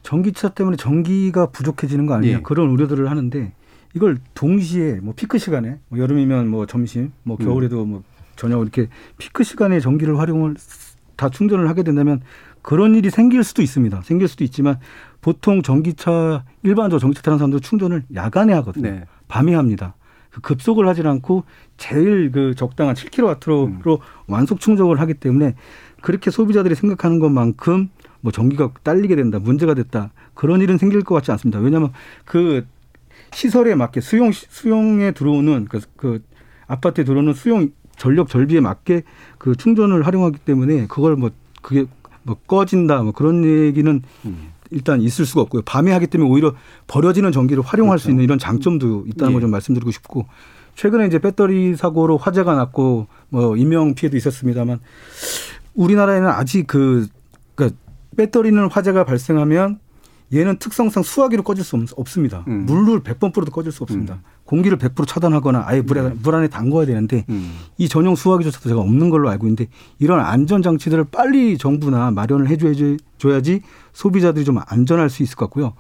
전기차 때문에 전기가 부족해지는 거 아니냐 예. 그런 우려들을 하는데 이걸 동시에 뭐 피크 시간에 뭐 여름이면 뭐 점심, 뭐 음. 겨울에도 뭐 저녁 이렇게 피크 시간에 전기를 활용을 다 충전을 하게 된다면 그런 일이 생길 수도 있습니다. 생길 수도 있지만 보통 전기차 일반적으로 전기차 타는 사람들 충전을 야간에 하거든요. 네. 밤에 합니다. 그 급속을 하지 않고 제일 그 적당한 7kW로 음. 완속 충족을 하기 때문에 그렇게 소비자들이 생각하는 것만큼 뭐 전기가 딸리게 된다, 문제가 됐다 그런 일은 생길 것 같지 않습니다. 왜냐하면 그 시설에 맞게 수용 수용에 들어오는 그, 그 아파트에 들어오는 수용 전력 절비에 맞게 그 충전을 활용하기 때문에 그걸 뭐 그게 뭐 꺼진다 뭐 그런 얘기는 음. 일단 있을 수가 없고요. 밤에 하기 때문에 오히려 버려지는 전기를 활용할 그렇죠. 수 있는 이런 장점도 있다는 예. 걸좀 말씀드리고 싶고 최근에 이제 배터리 사고로 화재가 났고 뭐 인명 피해도 있었습니다만 우리나라에는 아직 그 그러니까 배터리는 화재가 발생하면 얘는 특성상 수화기로 꺼질 수 없, 습니다 음. 물을 100번 뿌려도 꺼질 수 없습니다. 음. 공기를 100% 차단하거나 아예 물에, 네. 물 안에 담궈야 되는데 음. 이 전용 수화기조차도 제가 없는 걸로 알고 있는데 이런 안전 장치들을 빨리 정부나 마련을 해줘야지 소비자들이 좀 안전할 수 있을 것 같고요.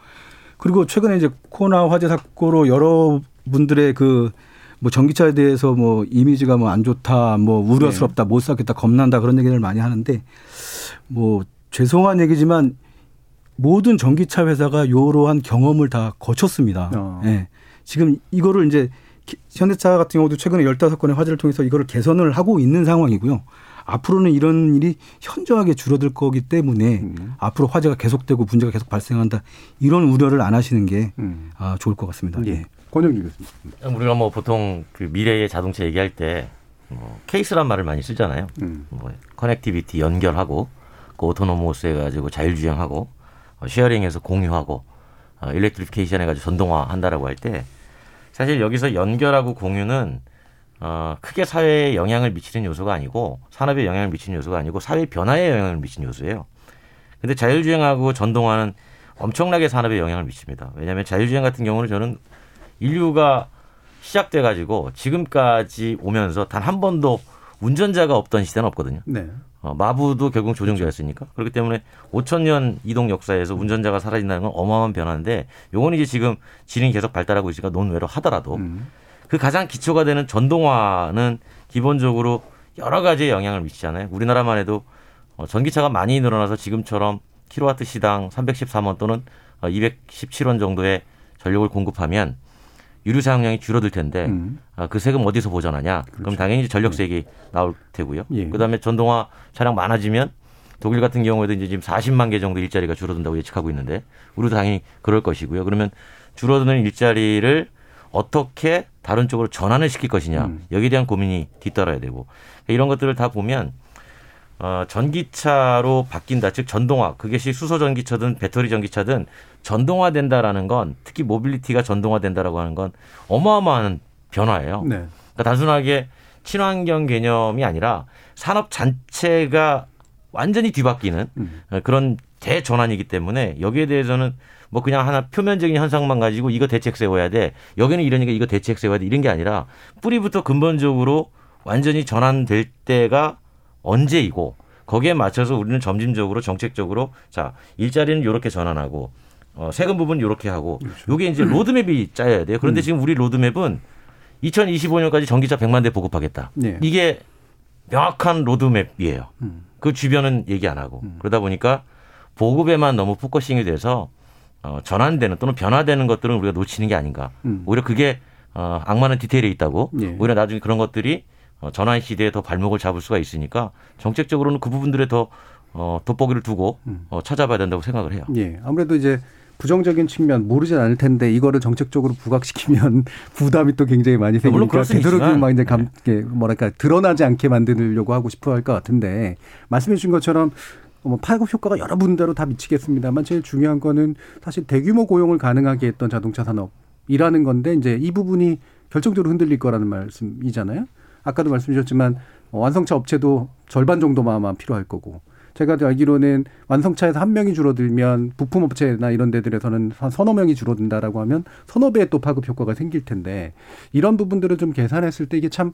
그리고 최근에 이제 코로나 화재 사고로 여러분들의 그 뭐 전기차에 대해서 뭐 이미지가 뭐 안 좋다, 뭐 우려스럽다, 네. 못 사겠다, 겁난다 그런 얘기를 많이 하는데 뭐 죄송한 얘기지만 모든 전기차 회사가 이러한 경험을 다 거쳤습니다. 어. 네. 지금 이거를 이제 현대차 같은 경우도 최근에 열다섯 건의 화재를 통해서 이거를 개선을 하고 있는 상황이고요. 앞으로는 이런 일이 현저하게 줄어들 거기 때문에 음. 앞으로 화재가 계속되고 문제가 계속 발생한다 이런 우려를 안 하시는 게 음. 아, 좋을 것 같습니다. 예. 예. 권영기 교수님. 우리가 뭐 보통 그 미래의 자동차 얘기할 때 뭐 CASE란 말을 많이 쓰잖아요. 음. 뭐 connectivity 연결하고 그 autonomous 해가지고 자율주행하고 어, sharing해서 공유하고 어, 일렉트리피케이션 해가지고 전동화 한다라고 할 때 사실 여기서 연결하고 공유는 어, 크게 사회에 영향을 미치는 요소가 아니고 산업에 영향을 미치는 요소가 아니고 사회 변화에 영향을 미치는 요소예요. 근데 자율주행하고 전동화는 엄청나게 산업에 영향을 미칩니다. 왜냐하면 자율주행 같은 경우는 저는 인류가 시작돼 가지고 지금까지 오면서 단 한 번도 운전자가 없던 시대는 없거든요. 네. 어, 마부도 결국 조종자였으니까 그렇기 때문에 5천 년 이동 역사에서 운전자가 사라진다는 건 어마어마한 변화인데 요건 이제 지금 지능이 계속 발달하고 있으니까 논외로 하더라도 음. 그 가장 기초가 되는 전동화는 기본적으로 여러 가지의 영향을 미치잖아요. 우리나라만 해도 어, 전기차가 많이 늘어나서 지금처럼 킬로와트 시당 313원 또는 217원 어, 정도의 전력을 공급하면 유류 사용량이 줄어들 텐데 음. 아, 그 세금 어디서 보전하냐? 그렇죠. 그럼 당연히 전력 세액이 네. 나올 테고요. 예. 그다음에 전동화 차량 많아지면 독일 같은 경우에도 이제 지금 40만 개 정도 일자리가 줄어든다고 예측하고 있는데 우리도 당연히 그럴 것이고요. 그러면 줄어드는 일자리를 어떻게 다른 쪽으로 전환을 시킬 것이냐 음. 여기에 대한 고민이 뒤따라야 되고 이런 것들을 다 보면 어, 전기차로 바뀐다. 즉 전동화. 그것이 수소 전기차든 배터리 전기차든 전동화된다라는 건 특히 mobility가 전동화된다라고 하는 건 어마어마한 변화예요. 네. 그러니까 단순하게 친환경 개념이 아니라 산업 전체가 완전히 뒤바뀌는 음. 그런 대전환이기 때문에 여기에 대해서는 뭐 그냥 하나 표면적인 현상만 가지고 이거 대책 세워야 돼. 여기는 이러니까 이거 대책 세워야 돼. 이런 게 아니라 뿌리부터 근본적으로 완전히 전환될 때가 언제이고 거기에 맞춰서 우리는 점진적으로 정책적으로 자 일자리는 이렇게 전환하고 어, 세금 부분 이렇게 하고 그렇죠. 요게 이제 로드맵이 짜야 돼요. 그런데 음. 지금 우리 로드맵은 2025년까지 전기차 100만 대 보급하겠다. 네. 이게 명확한 로드맵이에요. 음. 그 주변은 얘기 안 하고 음. 그러다 보니까 보급에만 너무 focusing이 돼서 어, 전환되는 또는 변화되는 것들은 우리가 놓치는 게 아닌가. 음. 오히려 그게 어, 악마는 디테일에 있다고. 예. 오히려 나중에 그런 것들이 어, 전환 시대에 더 발목을 잡을 수가 있으니까 정책적으로는 그 부분들에 더 어, 돋보기를 두고 음. 어, 찾아봐야 된다고 생각을 해요. 예. 아무래도 이제 부정적인 측면 모르진 않을 텐데 이거를 정책적으로 부각시키면 [laughs] 부담이 또 굉장히 많이 네, 생기니까 되도록이면 막 이제 감, 이게 뭐랄까 드러나지 않게 만들려고 하고 싶어 할 것 같은데 말씀해 주신 것처럼 뭐 파급 효과가 여러 분대로 다 미치겠습니다만 제일 중요한 거는 사실 대규모 고용을 가능하게 했던 자동차 산업이라는 건데 이제 이 부분이 결정적으로 흔들릴 거라는 말씀이잖아요. 아까도 말씀 주셨지만 어, 완성차 업체도 절반 정도만 필요할 거고 제가 알기로는 완성차에서 한 명이 줄어들면 부품 업체나 이런 데들에서는 한 서너 명이 줄어든다라고 하면 서너 배의 또 파급 효과가 생길 텐데 이런 부분들을 좀 계산했을 때 이게 참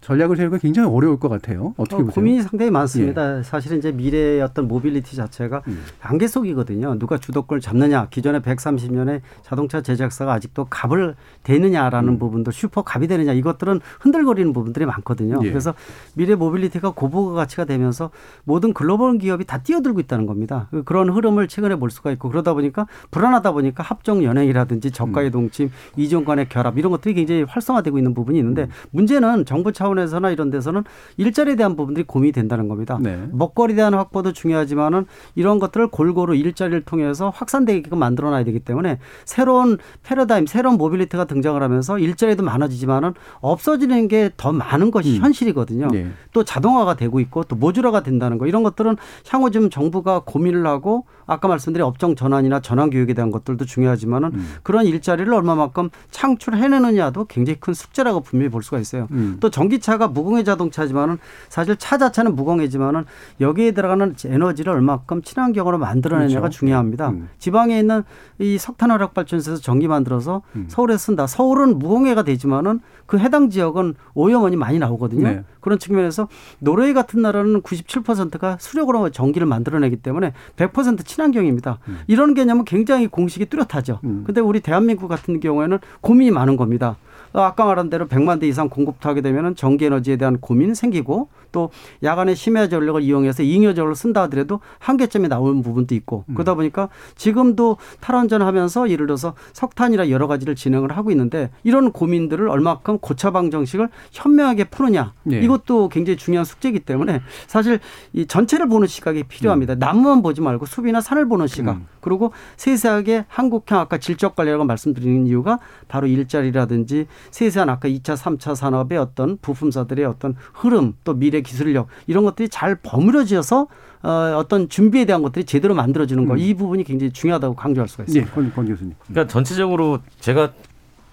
전략을 세우기가 굉장히 어려울 것 같아요. 어떻게 어, 보세요? 고민이 상당히 많습니다. 사실은 이제 미래의 어떤 모빌리티 자체가 안개 속이거든요. 누가 주도권을 잡느냐. 기존에 130년의 자동차 제작사가 아직도 갑을 되느냐라는 부분도 슈퍼 갑이 되느냐. 이것들은 흔들거리는 부분들이 많거든요. 예. 그래서 미래 mobility가 고부가 가치가 되면서 모든 글로벌 기업이 다 뛰어들고 있다는 겁니다. 그런 흐름을 최근에 볼 수가 있고 그러다 보니까 불안하다 보니까 합종 연횡이라든지 적과의 동침, 이종 간의 결합 이런 것들이 굉장히 활성화되고 있는 부분이 있는데 문제는 정부 차원에서나 이런 데서는 일자리에 대한 부분들이 고민이 된다는 겁니다. 네. 먹거리에 대한 확보도 중요하지만은 이런 것들을 골고루 일자리를 통해서 확산되게끔 만들어 놔야 되기 때문에 새로운 패러다임, 새로운 mobility가 등장을 하면서 일자리도 많아지지만은 없어지는 게 더 많은 것이 현실이거든요. 예. 또 자동화가 되고 있고 또 모듈화가 된다는 거 이런 것들은 향후 좀 정부가 고민을 하고 아까 말씀드린 업종 전환이나 전환 교육에 대한 것들도 중요하지만은 그런 일자리를 얼마만큼 창출해내느냐도 굉장히 큰 숙제라고 분명히 볼 수가 있어요. 음. 또 전기차가 무공해 자동차지만은 사실 차 자체는 무공해지만은 여기에 들어가는 에너지를 얼마큼 친환경으로 만들어내냐가 그렇죠. 중요합니다. 지방에 있는 이 석탄 화력 발전소에서 전기 만들어서 음. 서울에 쓴다. 서울은 무공해가 되지만은 그 해당 지역은 오염원이 많이 나오거든요. 네. 그런 측면에서 노르웨이 같은 나라는 97%가 수력으로 전기를 만들어내기 때문에 100% 친환경입니다. 음. 이런 개념은 굉장히 공식이 뚜렷하죠. 근데 우리 대한민국 같은 경우에는 고민이 많은 겁니다. 어, 아까 말한 대로 100만 대 이상 공급도 하게 되면 전기 에너지에 대한 고민 생기고 또 야간에 심야 전력을 이용해서 잉여 전력을 쓴다 하더라도 한계점이 나오는 부분도 있고 음. 그러다 보니까 지금도 탈원전하면서 예를 들어서 석탄이나 여러 가지를 진행을 하고 있는데 이런 고민들을 얼마큼 고차방 정식을 현명하게 푸느냐 예. 이것도 굉장히 중요한 숙제이기 때문에 사실 이 전체를 보는 시각이 음. 필요합니다. 나무만 보지 말고 숲이나 산을 보는 시각 그리고 세세하게 한국형 아까 질적 관리라고 말씀드리는 이유가 바로 일자리라든지 세세한 아까 2차, 3차 산업의 어떤 부품사들의 어떤 흐름 또 미래 기술력 이런 것들이 잘 버무려져서 어, 어떤 준비에 대한 것들이 제대로 만들어지는 거이 부분이 굉장히 중요하다고 강조할 수가 있습니다. 예, 권, 권 교수님. 그러니까 전체적으로 제가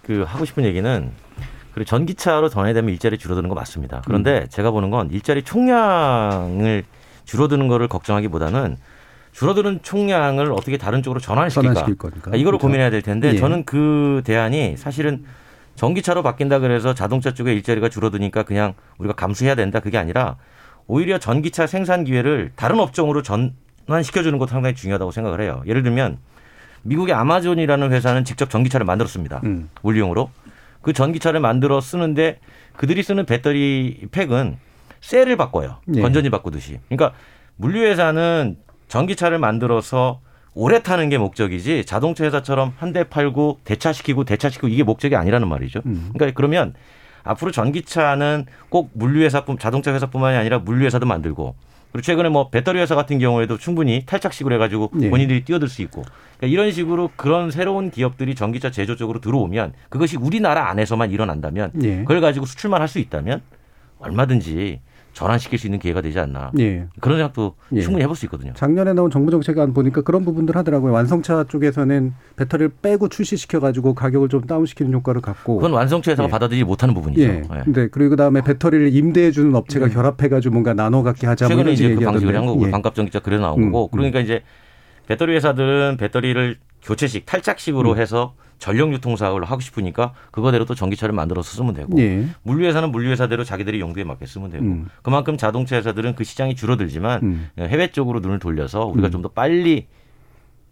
그 하고 싶은 얘기는 그리고 전기차로 전환되면 일자리 줄어드는 거 맞습니다. 그런데 제가 보는 건 일자리 총량을 줄어드는 거를 걱정하기보다는 줄어드는 총량을 어떻게 다른 쪽으로 전환시킬까? 전환시킬 거니까. 이거를 그렇죠. 고민해야 될 텐데 예. 저는 그 대안이 사실은 전기차로 바뀐다 그래서 자동차 쪽에 일자리가 줄어드니까 그냥 우리가 감수해야 된다 그게 아니라 오히려 전기차 생산 기회를 다른 업종으로 전환시켜주는 것도 상당히 중요하다고 생각을 해요. 예를 들면 미국의 아마존이라는 회사는 직접 전기차를 만들었습니다. 음. 물리용으로. 그 전기차를 만들어 쓰는데 그들이 쓰는 배터리 팩은 셀을 바꿔요. 예. 건전지 바꾸듯이. 그러니까 물류회사는 전기차를 만들어서 오래 타는 게 목적이지 자동차 회사처럼 한 대 팔고 대차시키고 대차시키고 이게 목적이 아니라는 말이죠. 그러니까 그러면 앞으로 전기차는 꼭 물류회사뿐 자동차 회사뿐만이 아니라 물류회사도 만들고 그리고 최근에 뭐 배터리 회사 같은 경우에도 충분히 탈착식으로 해가지고 예. 본인들이 뛰어들 수 있고 그러니까 이런 식으로 그런 새로운 기업들이 전기차 제조 쪽으로 들어오면 그것이 우리나라 안에서만 일어난다면 예. 그걸 가지고 수출만 할 수 있다면 얼마든지 전환시킬 수 있는 기회가 되지 않나 예. 그런 생각도 예. 충분히 해볼 수 있거든요. 작년에 나온 정부 정책안 보니까 그런 부분들 하더라고요. 완성차 쪽에서는 배터리를 빼고 출시시켜 가지고 가격을 좀 다운시키는 효과를 갖고 그건 완성차 회사가 예. 받아들이지 못하는 부분이죠. 예. 예. 근데 그리고 그다음에 배터리를 임대해 주는 업체가 결합해 가지고 뭔가 나눠 갖게 하자 뭐 최근에 이제 그. 방식을 한 거고 예. 반값 전기차 그래 나온 음, 거고 그러니까 이제 배터리 회사들은 배터리를 교체식 탈착식으로 음. 해서 전력 유통 사업을 하고 싶으니까 그거대로 또 전기차를 만들어서 쓰면 되고 예. 물류회사는 물류회사대로 자기들이 용도에 맞게 쓰면 되고 음. 그만큼 자동차 회사들은 그 시장이 줄어들지만 음. 해외 쪽으로 눈을 돌려서 우리가 음. 좀더 빨리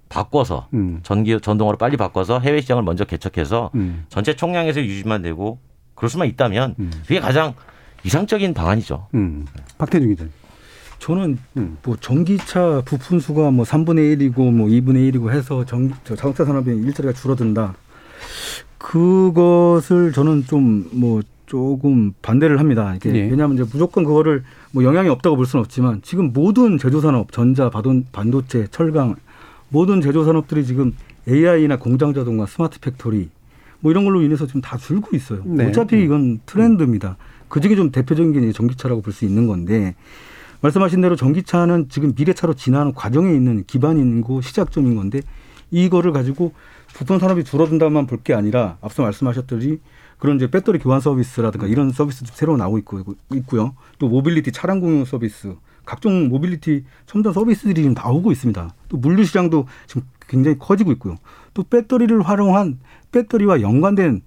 바꿔서 음. 전기 전동으로 빨리 바꿔서 해외 시장을 먼저 개척해서 음. 전체 총량에서 유지만 되고 그럴 수만 있다면 그게 가장 이상적인 방안이죠. 음. 박태중 기자. 저는 음. 뭐 전기차 부품 수가 뭐 3분의 1이고 뭐 2분의 1이고 해서 전 자동차 산업의 일자리가 줄어든다. 그것을 저는 좀 뭐 조금 반대를 합니다. 이게 네. 왜냐하면 이제 무조건 그거를 뭐 영향이 없다고 볼 수는 없지만 지금 모든 제조산업, 전자, 반도체, 철강 모든 제조산업들이 지금 AI나 공장 자동화, smart factory 뭐 이런 걸로 인해서 지금 다 줄고 있어요. 네. 어차피 이건 트렌드입니다. 그 중에 좀 대표적인 게 전기차라고 볼 수 있는 건데 말씀하신 대로 전기차는 지금 미래차로 진화하는 과정에 있는 기반이고 시작점인 건데 이거를 가지고 부품 산업이 줄어든다만 볼 게 아니라 앞서 말씀하셨듯이 그런 이제 배터리 교환 서비스라든가 이런 서비스도 새로 나오고 있고, 있고요. 또 모빌리티 차량 공유 서비스, 각종 모빌리티 첨단 서비스들이 지금 나오고 있습니다. 또 물류 시장도 지금 굉장히 커지고 있고요. 또 배터리를 활용한 배터리와 연관된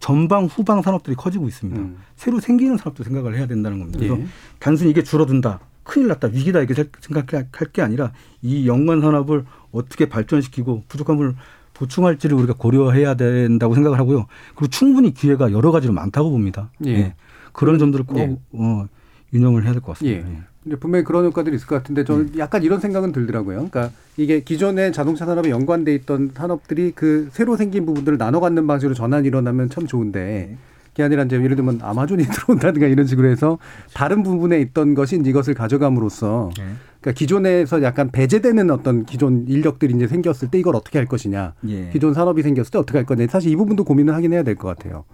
전방 후방 산업들이 커지고 있습니다. 음. 새로 생기는 산업도 생각을 해야 된다는 겁니다. 그래서 예. 단순히 이게 줄어든다. 큰일 났다 위기다 이렇게 생각할 게 아니라 이 연관 산업을 어떻게 발전시키고 부족함을 보충할지를 우리가 고려해야 된다고 생각을 하고요. 그리고 충분히 기회가 여러 가지로 많다고 봅니다. 예. 예. 그런 점들을 꼭 예. 어, 윤영을 해야 될 것 같습니다. 예. 예. 분명히 그런 효과들이 있을 것 같은데 저는 예. 약간 이런 생각은 들더라고요. 그러니까 이게 기존의 자동차 산업에 연관돼 있던 산업들이 그 새로 생긴 부분들을 나눠 갖는 방식으로 전환이 일어나면 참 좋은데 예. 그게 아니라 이제 예를 들면 아마존이 [laughs] 들어온다든가 이런 식으로 해서 다른 부분에 있던 것이 이것을 가져감으로써 네. 그러니까 기존에서 약간 배제되는 어떤 기존 인력들이 이제 생겼을 때 이걸 어떻게 할 것이냐. 예. 기존 산업이 생겼을 때 어떻게 할 거냐. 사실 이 부분도 고민을 하긴 해야 될 것 같아요.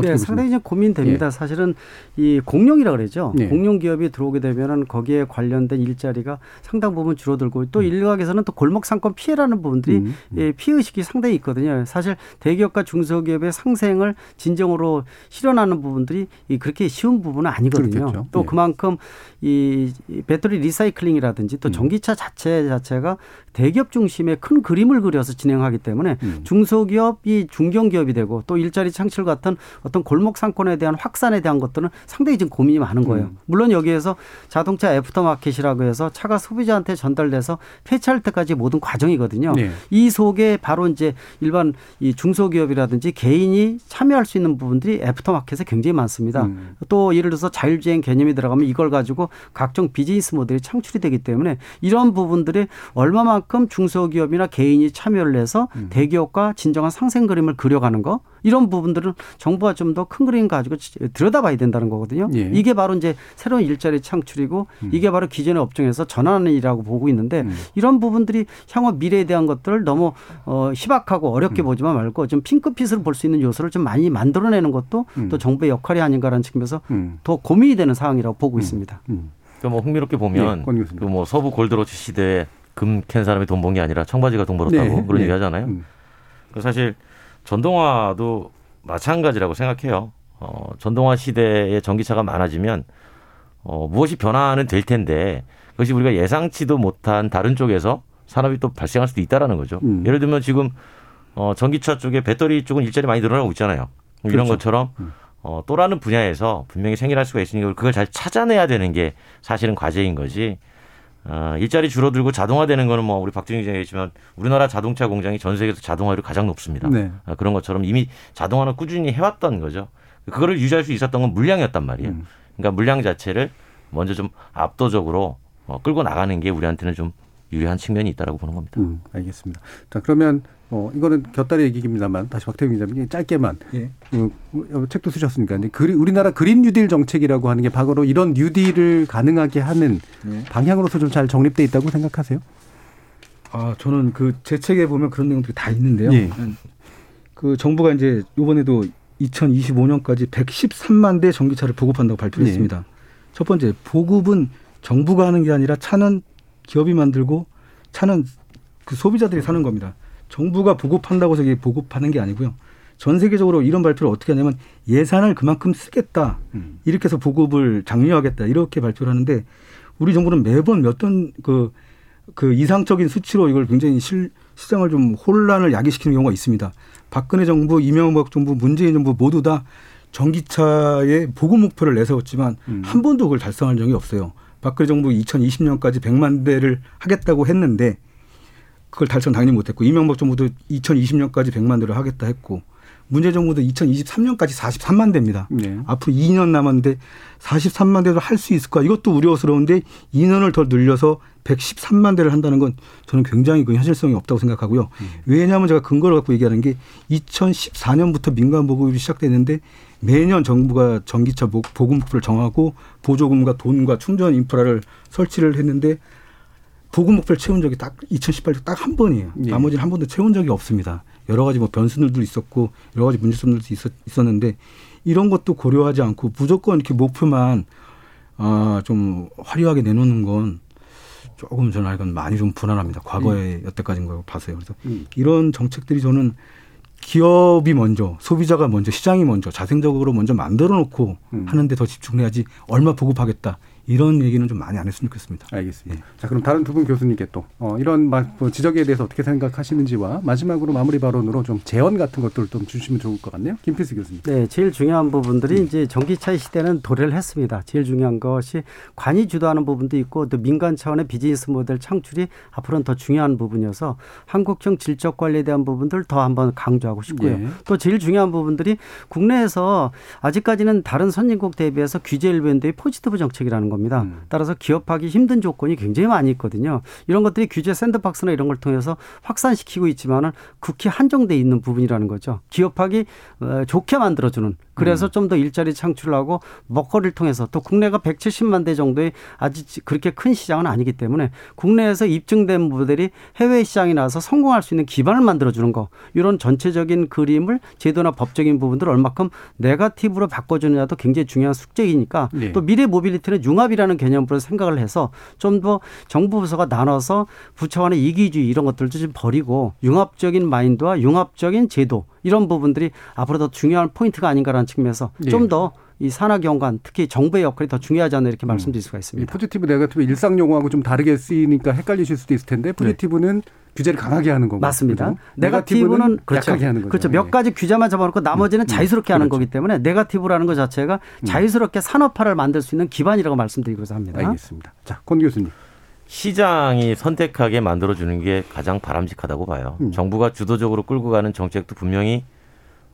네, 상당히 좀 고민됩니다. 예. 사실은 이 공룡이라 그러죠. 예. 공룡 기업이 들어오게 되면은 거기에 관련된 일자리가 상당 부분 줄어들고 또 음. 일각에서는 또 골목 상권 피해라는 부분들이 음. 예, 피해 의식이 상당히 있거든요. 사실 대기업과 중소기업의 상생을 진정으로 실현하는 부분들이 그렇게 쉬운 부분은 아니거든요. 그렇겠죠. 또 예. 그만큼 이 배터리 리사이클링이라든지 또 음. 전기차 자체 자체가 대기업 중심의 큰 그림을 그려서 진행하기 때문에 음. 중소기업이 중견기업이 되고 또 일자리 창출 같은 어떤 골목 상권에 대한 확산에 대한 것들은 상당히 지금 고민이 많은 거예요. 음. 물론 여기에서 자동차 애프터마켓이라고 해서 차가 소비자한테 전달돼서 폐차할 때까지 모든 과정이거든요. 네. 이 속에 바로 이제 일반 이 중소기업이라든지 개인이 참여할 수 있는 부분들이 애프터마켓에 굉장히 많습니다. 음. 또 예를 들어서 자율주행 개념이 들어가면 이걸 가지고 각종 비즈니스 모델이 창출이 되기 때문에 이런 부분들이 얼마만큼 중소기업이나 개인이 참여를 해서 음. 대기업과 진정한 상생 그림을 그려가는 거 이런 부분들은 정부가 좀 더 큰 그림 가지고 들여다봐야 된다는 거거든요. 예. 이게 바로 이제 새로운 일자리 창출이고 음. 이게 바로 기존의 업종에서 전환하는 일이라고 보고 있는데 음. 이런 부분들이 향후 미래에 대한 것들을 너무 어, 희박하고 어렵게 음. 보지만 말고 좀 핑크빛으로 볼 수 있는 요소를 좀 많이 만들어내는 것도 음. 또 정부의 역할이 아닌가라는 측면에서 음. 더 고민이 되는 상황이라고 보고 음. 있습니다. 그러니까 뭐 흥미롭게 보면 네, 그뭐 서부 골드로치 시대에 금 캔 사람이 돈 번 게 아니라 청바지가 돈 벌었다고 네, 그런 네. 얘기 하잖아요. 음. 사실 전동화도 마찬가지라고 생각해요. 어, 전동화 시대에 전기차가 많아지면 어, 무엇이 변화는 될 텐데 그것이 우리가 예상치도 못한 다른 쪽에서 산업이 또 발생할 수도 있다라는 거죠. 음. 예를 들면 지금 어, 전기차 쪽에 배터리 쪽은 일자리 많이 늘어나고 있잖아요. 그렇죠. 이런 것처럼 음. 어, 또라는 분야에서 분명히 생겨날 수가 있으니까 그걸 잘 찾아내야 되는 게 사실은 과제인 거지. 어, 일자리 줄어들고 자동화되는 거는 뭐 우리 박준희 기자 얘기했지만 우리나라 자동차 공장이 전 세계에서 자동화율이 가장 높습니다. 네. 어, 그런 것처럼 이미 자동화는 꾸준히 해왔던 거죠. 그거를 유지할 수 있었던 건 물량이었단 말이에요. 음. 그러니까 물량 자체를 먼저 좀 압도적으로 어, 끌고 나가는 게 우리한테는 좀 유리한 측면이 있다라고 보는 겁니다. 음, 알겠습니다. 자 그러면 어 이거는 곁다리 얘기입니다만 다시 박태웅 기자님 짧게만 예. 어, 어, 책도 쓰셨으니까 근데 그리, 우리나라 그린 뉴딜 정책이라고 하는 게 바로 이런 뉴딜을 가능하게 하는 예. 방향으로서 좀 잘 정립돼 있다고 생각하세요? 아 저는 그 제 책에 보면 그런 내용들이 다 있는데요. 예. 그 정부가 이제 이번에도 2025년까지 113만 대 전기차를 보급한다고 발표했습니다. 예. 첫 번째 보급은 정부가 하는 게 아니라 차는 기업이 만들고 차는 그 소비자들이 사는 겁니다. 정부가 보급한다고 해서 이게 보급하는 게 아니고요. 전 세계적으로 이런 발표를 어떻게 하냐면 예산을 그만큼 쓰겠다. 음. 이렇게 해서 보급을 장려하겠다. 이렇게 발표를 하는데 우리 정부는 매번 몇던 그, 그 이상적인 수치로 이걸 굉장히 실, 시장을 좀 혼란을 야기시키는 경우가 있습니다. 박근혜 정부, 이명박 정부, 문재인 정부 모두 다 전기차의 보급 목표를 내세웠지만 음. 한 번도 그걸 달성한 적이 없어요. 박근혜 정부 2020년까지 100만 대를 하겠다고 했는데 그걸 달성 당연히 못했고 이명박 정부도 2020년까지 100만 대를 하겠다 했고 문재 정부도 2023년까지 43만 대입니다. 네. 앞으로 2년 남았는데 43만 대도 할수 있을까? 이것도 우려스러운데 2년을 더 늘려서 113만 대를 한다는 건 저는 굉장히 그 현실성이 없다고 생각하고요. 왜냐하면 제가 근거를 갖고 얘기하는 게 2014년부터 민간 보급이 시작됐는데 매년 정부가 전기차 보- 보급목표를 정하고 보조금과 돈과 충전 인프라를 설치를 했는데 보급 목표를 채운 적이 딱 2018년 딱 한 번이에요. 예. 나머지는 한 번도 채운 적이 없습니다. 여러 가지 뭐 변수들도 있었고 여러 가지 문제점들도 있었, 있었는데 이런 것도 고려하지 않고 무조건 이렇게 목표만 아, 좀 화려하게 내놓는 건 조금 저는 이건 많이 좀 불안합니다. 과거의 여태까지인 걸 봐서요. 그래서 음. 이런 정책들이 저는 기업이 먼저, 소비자가 먼저, 시장이 먼저, 자생적으로 먼저 만들어 놓고 음. 하는데 더 집중해야지 얼마 보급하겠다. 이런 얘기는 좀 많이 안 했으면 좋겠습니다. 알겠습니다. 자, 그럼 다른 두 분 교수님께 또 어, 이런 마- 뭐 지적에 대해서 어떻게 생각하시는지와 마지막으로 마무리 발언으로 좀 제언 같은 것들을 좀 주시면 좋을 것 같네요. 김필수 교수님. 네, 제일 중요한 부분들이 이제 전기차 시대는 도래를 했습니다. 제일 중요한 것이 관이 주도하는 부분도 있고 또 민간 차원의 비즈니스 모델 창출이 앞으로는 더 중요한 부분이어서 한국형 질적 관리에 대한 부분들 더 한번 강조하고 싶고요. 예. 또 제일 중요한 부분들이 국내에서 아직까지는 다른 선진국 대비해서 규제 일변도의 포지티브 정책이라는 겁니다. 따라서 기업하기 힘든 조건이 굉장히 많이 있거든요. 이런 것들이 규제 샌드박스나 이런 걸 통해서 확산시키고 있지만은 극히 한정돼 있는 부분이라는 거죠. 기업하기 어, 좋게 만들어주는 그래서 좀더 일자리 창출하고 먹거리를 통해서 또 국내가 170만 대 정도의 아주 그렇게 큰 시장은 아니기 때문에 국내에서 입증된 모델이 해외 시장에 나와서 성공할 수 있는 기반을 만들어주는 거 이런 전체적인 그림을 제도나 법적인 부분들을 얼마큼 네가티브로 바꿔주느냐도 굉장히 중요한 숙제이니까 네. 또 미래 모빌리티는 융합이라는 개념으로 생각을 해서 좀 더 정부 부서가 나눠서 부처 간의 이기주의 이런 것들도 좀 버리고 융합적인 마인드와 융합적인 제도 이런 부분들이 앞으로 더 중요한 포인트가 아닌가라는 측면에서 예. 좀더 이 산하 기관 특히 정부의 역할이 더 중요하지 않나 이렇게 말씀드릴 수가 이 있습니다. 포지티브 네거티브 일상 용어하고 좀 다르게 쓰이니까 헷갈리실 수도 있을 텐데 포지티브는 규제를 강하게 하는 거고 맞습니다. 그죠? 네가티브는 그렇죠. 약하게 하는 거죠. 그렇죠. 몇 예. 가지 규제만 잡아놓고 나머지는 음, 자유스럽게 하는 그렇죠. 거기 때문에 네가티브라는 것 자체가 자유스럽게 산업화를 만들 수 있는 기반이라고 말씀드리고자 합니다. 알겠습니다. 자, 권 교수님. 시장이 선택하게 만들어주는 게 가장 바람직하다고 봐요. 음. 정부가 주도적으로 끌고 가는 정책도 분명히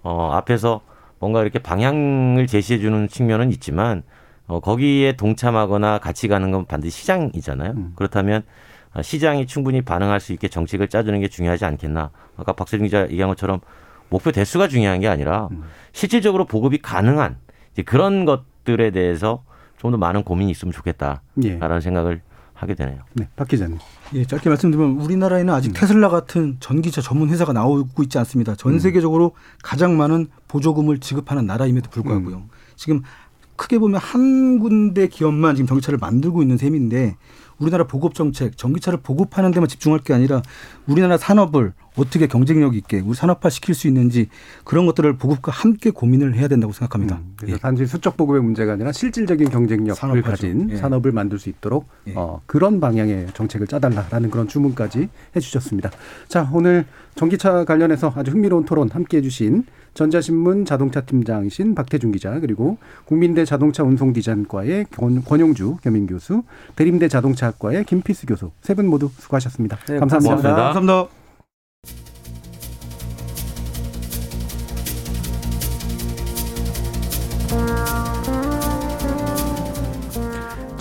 어, 앞에서 뭔가 이렇게 방향을 제시해 주는 측면은 있지만 어, 거기에 동참하거나 같이 가는 건 반드시 시장이잖아요. 음. 그렇다면 어, 시장이 충분히 반응할 수 있게 정책을 짜주는 게 중요하지 않겠나. 아까 박세준 기자 얘기한 것처럼 목표 대수가 중요한 게 아니라 음. 실질적으로 보급이 가능한 이제 그런 것들에 대해서 좀 더 많은 고민이 있으면 좋겠다라는 예. 생각을 하게 되네요. 네, 박 기자님. 예, 짧게 말씀드리면 우리나라에는 아직 테슬라 같은 전기차 전문 회사가 나오고 있지 않습니다. 전 세계적으로 가장 많은 보조금을 지급하는 나라임에도 불구하고요. 지금 크게 보면 한 군데 기업만 지금 전기차를 만들고 있는 셈인데 우리나라 보급 정책, 전기차를 보급하는 데만 집중할 게 아니라 우리나라 산업을 어떻게 경쟁력 있게 우리 산업화 시킬 수 있는지 그런 것들을 보급과 함께 고민을 해야 된다고 생각합니다. 그래서 단지 수적 보급의 문제가 아니라 실질적인 경쟁력을 산업화죠. 가진 예. 산업을 만들 수 있도록 예. 어, 그런 방향의 정책을 짜달라라는 그런 주문까지 해주셨습니다. 자, 오늘 전기차 관련해서 아주 흥미로운 토론 함께해 주신 전자신문 자동차 팀장이신 박태준 기자 그리고 국민대 자동차 운송 디자인과의 권- 권용주 겸임 교수, 대림대 자동차학과의 김필수 교수 세 분 모두 수고하셨습니다. 네, 감사합니다. 고맙습니다. 감사합니다.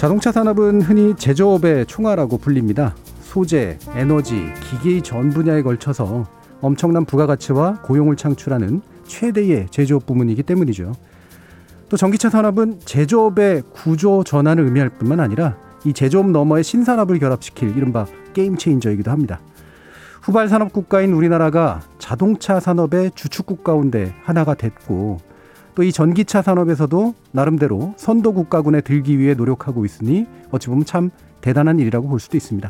자동차 산업은 흔히 제조업의 총알라고 불립니다. 소재, 에너지, 기계의 전 분야에 걸쳐서 엄청난 부가가치와 고용을 창출하는 최대의 제조업 부문이기 때문이죠. 또 전기차 산업은 제조업의 구조 전환을 의미할 뿐만 아니라 이 제조업 너머의 신산업을 결합시킬 이른바 게임 체인저이기도 합니다. 후발 산업 국가인 우리나라가 자동차 산업의 주축국 가운데 하나가 됐고 또 이 전기차 산업에서도 나름대로 선도 국가군에 들기 위해 노력하고 있으니 어찌 보면 참 대단한 일이라고 볼 수도 있습니다.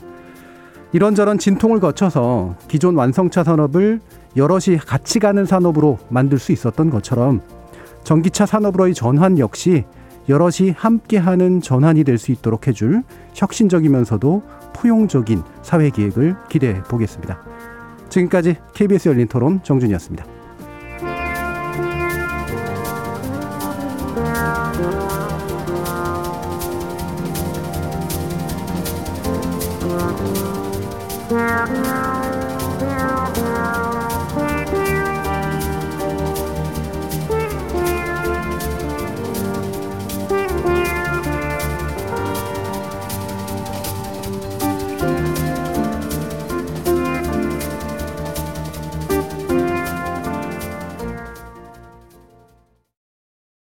이런저런 진통을 거쳐서 기존 완성차 산업을 여럿이 같이 가는 산업으로 만들 수 있었던 것처럼 전기차 산업으로의 전환 역시 여럿이 함께하는 전환이 될 수 있도록 해줄 혁신적이면서도 포용적인 사회 기획을 기대해 보겠습니다. 지금까지 KBS 열린 토론 정준이었습니다. Música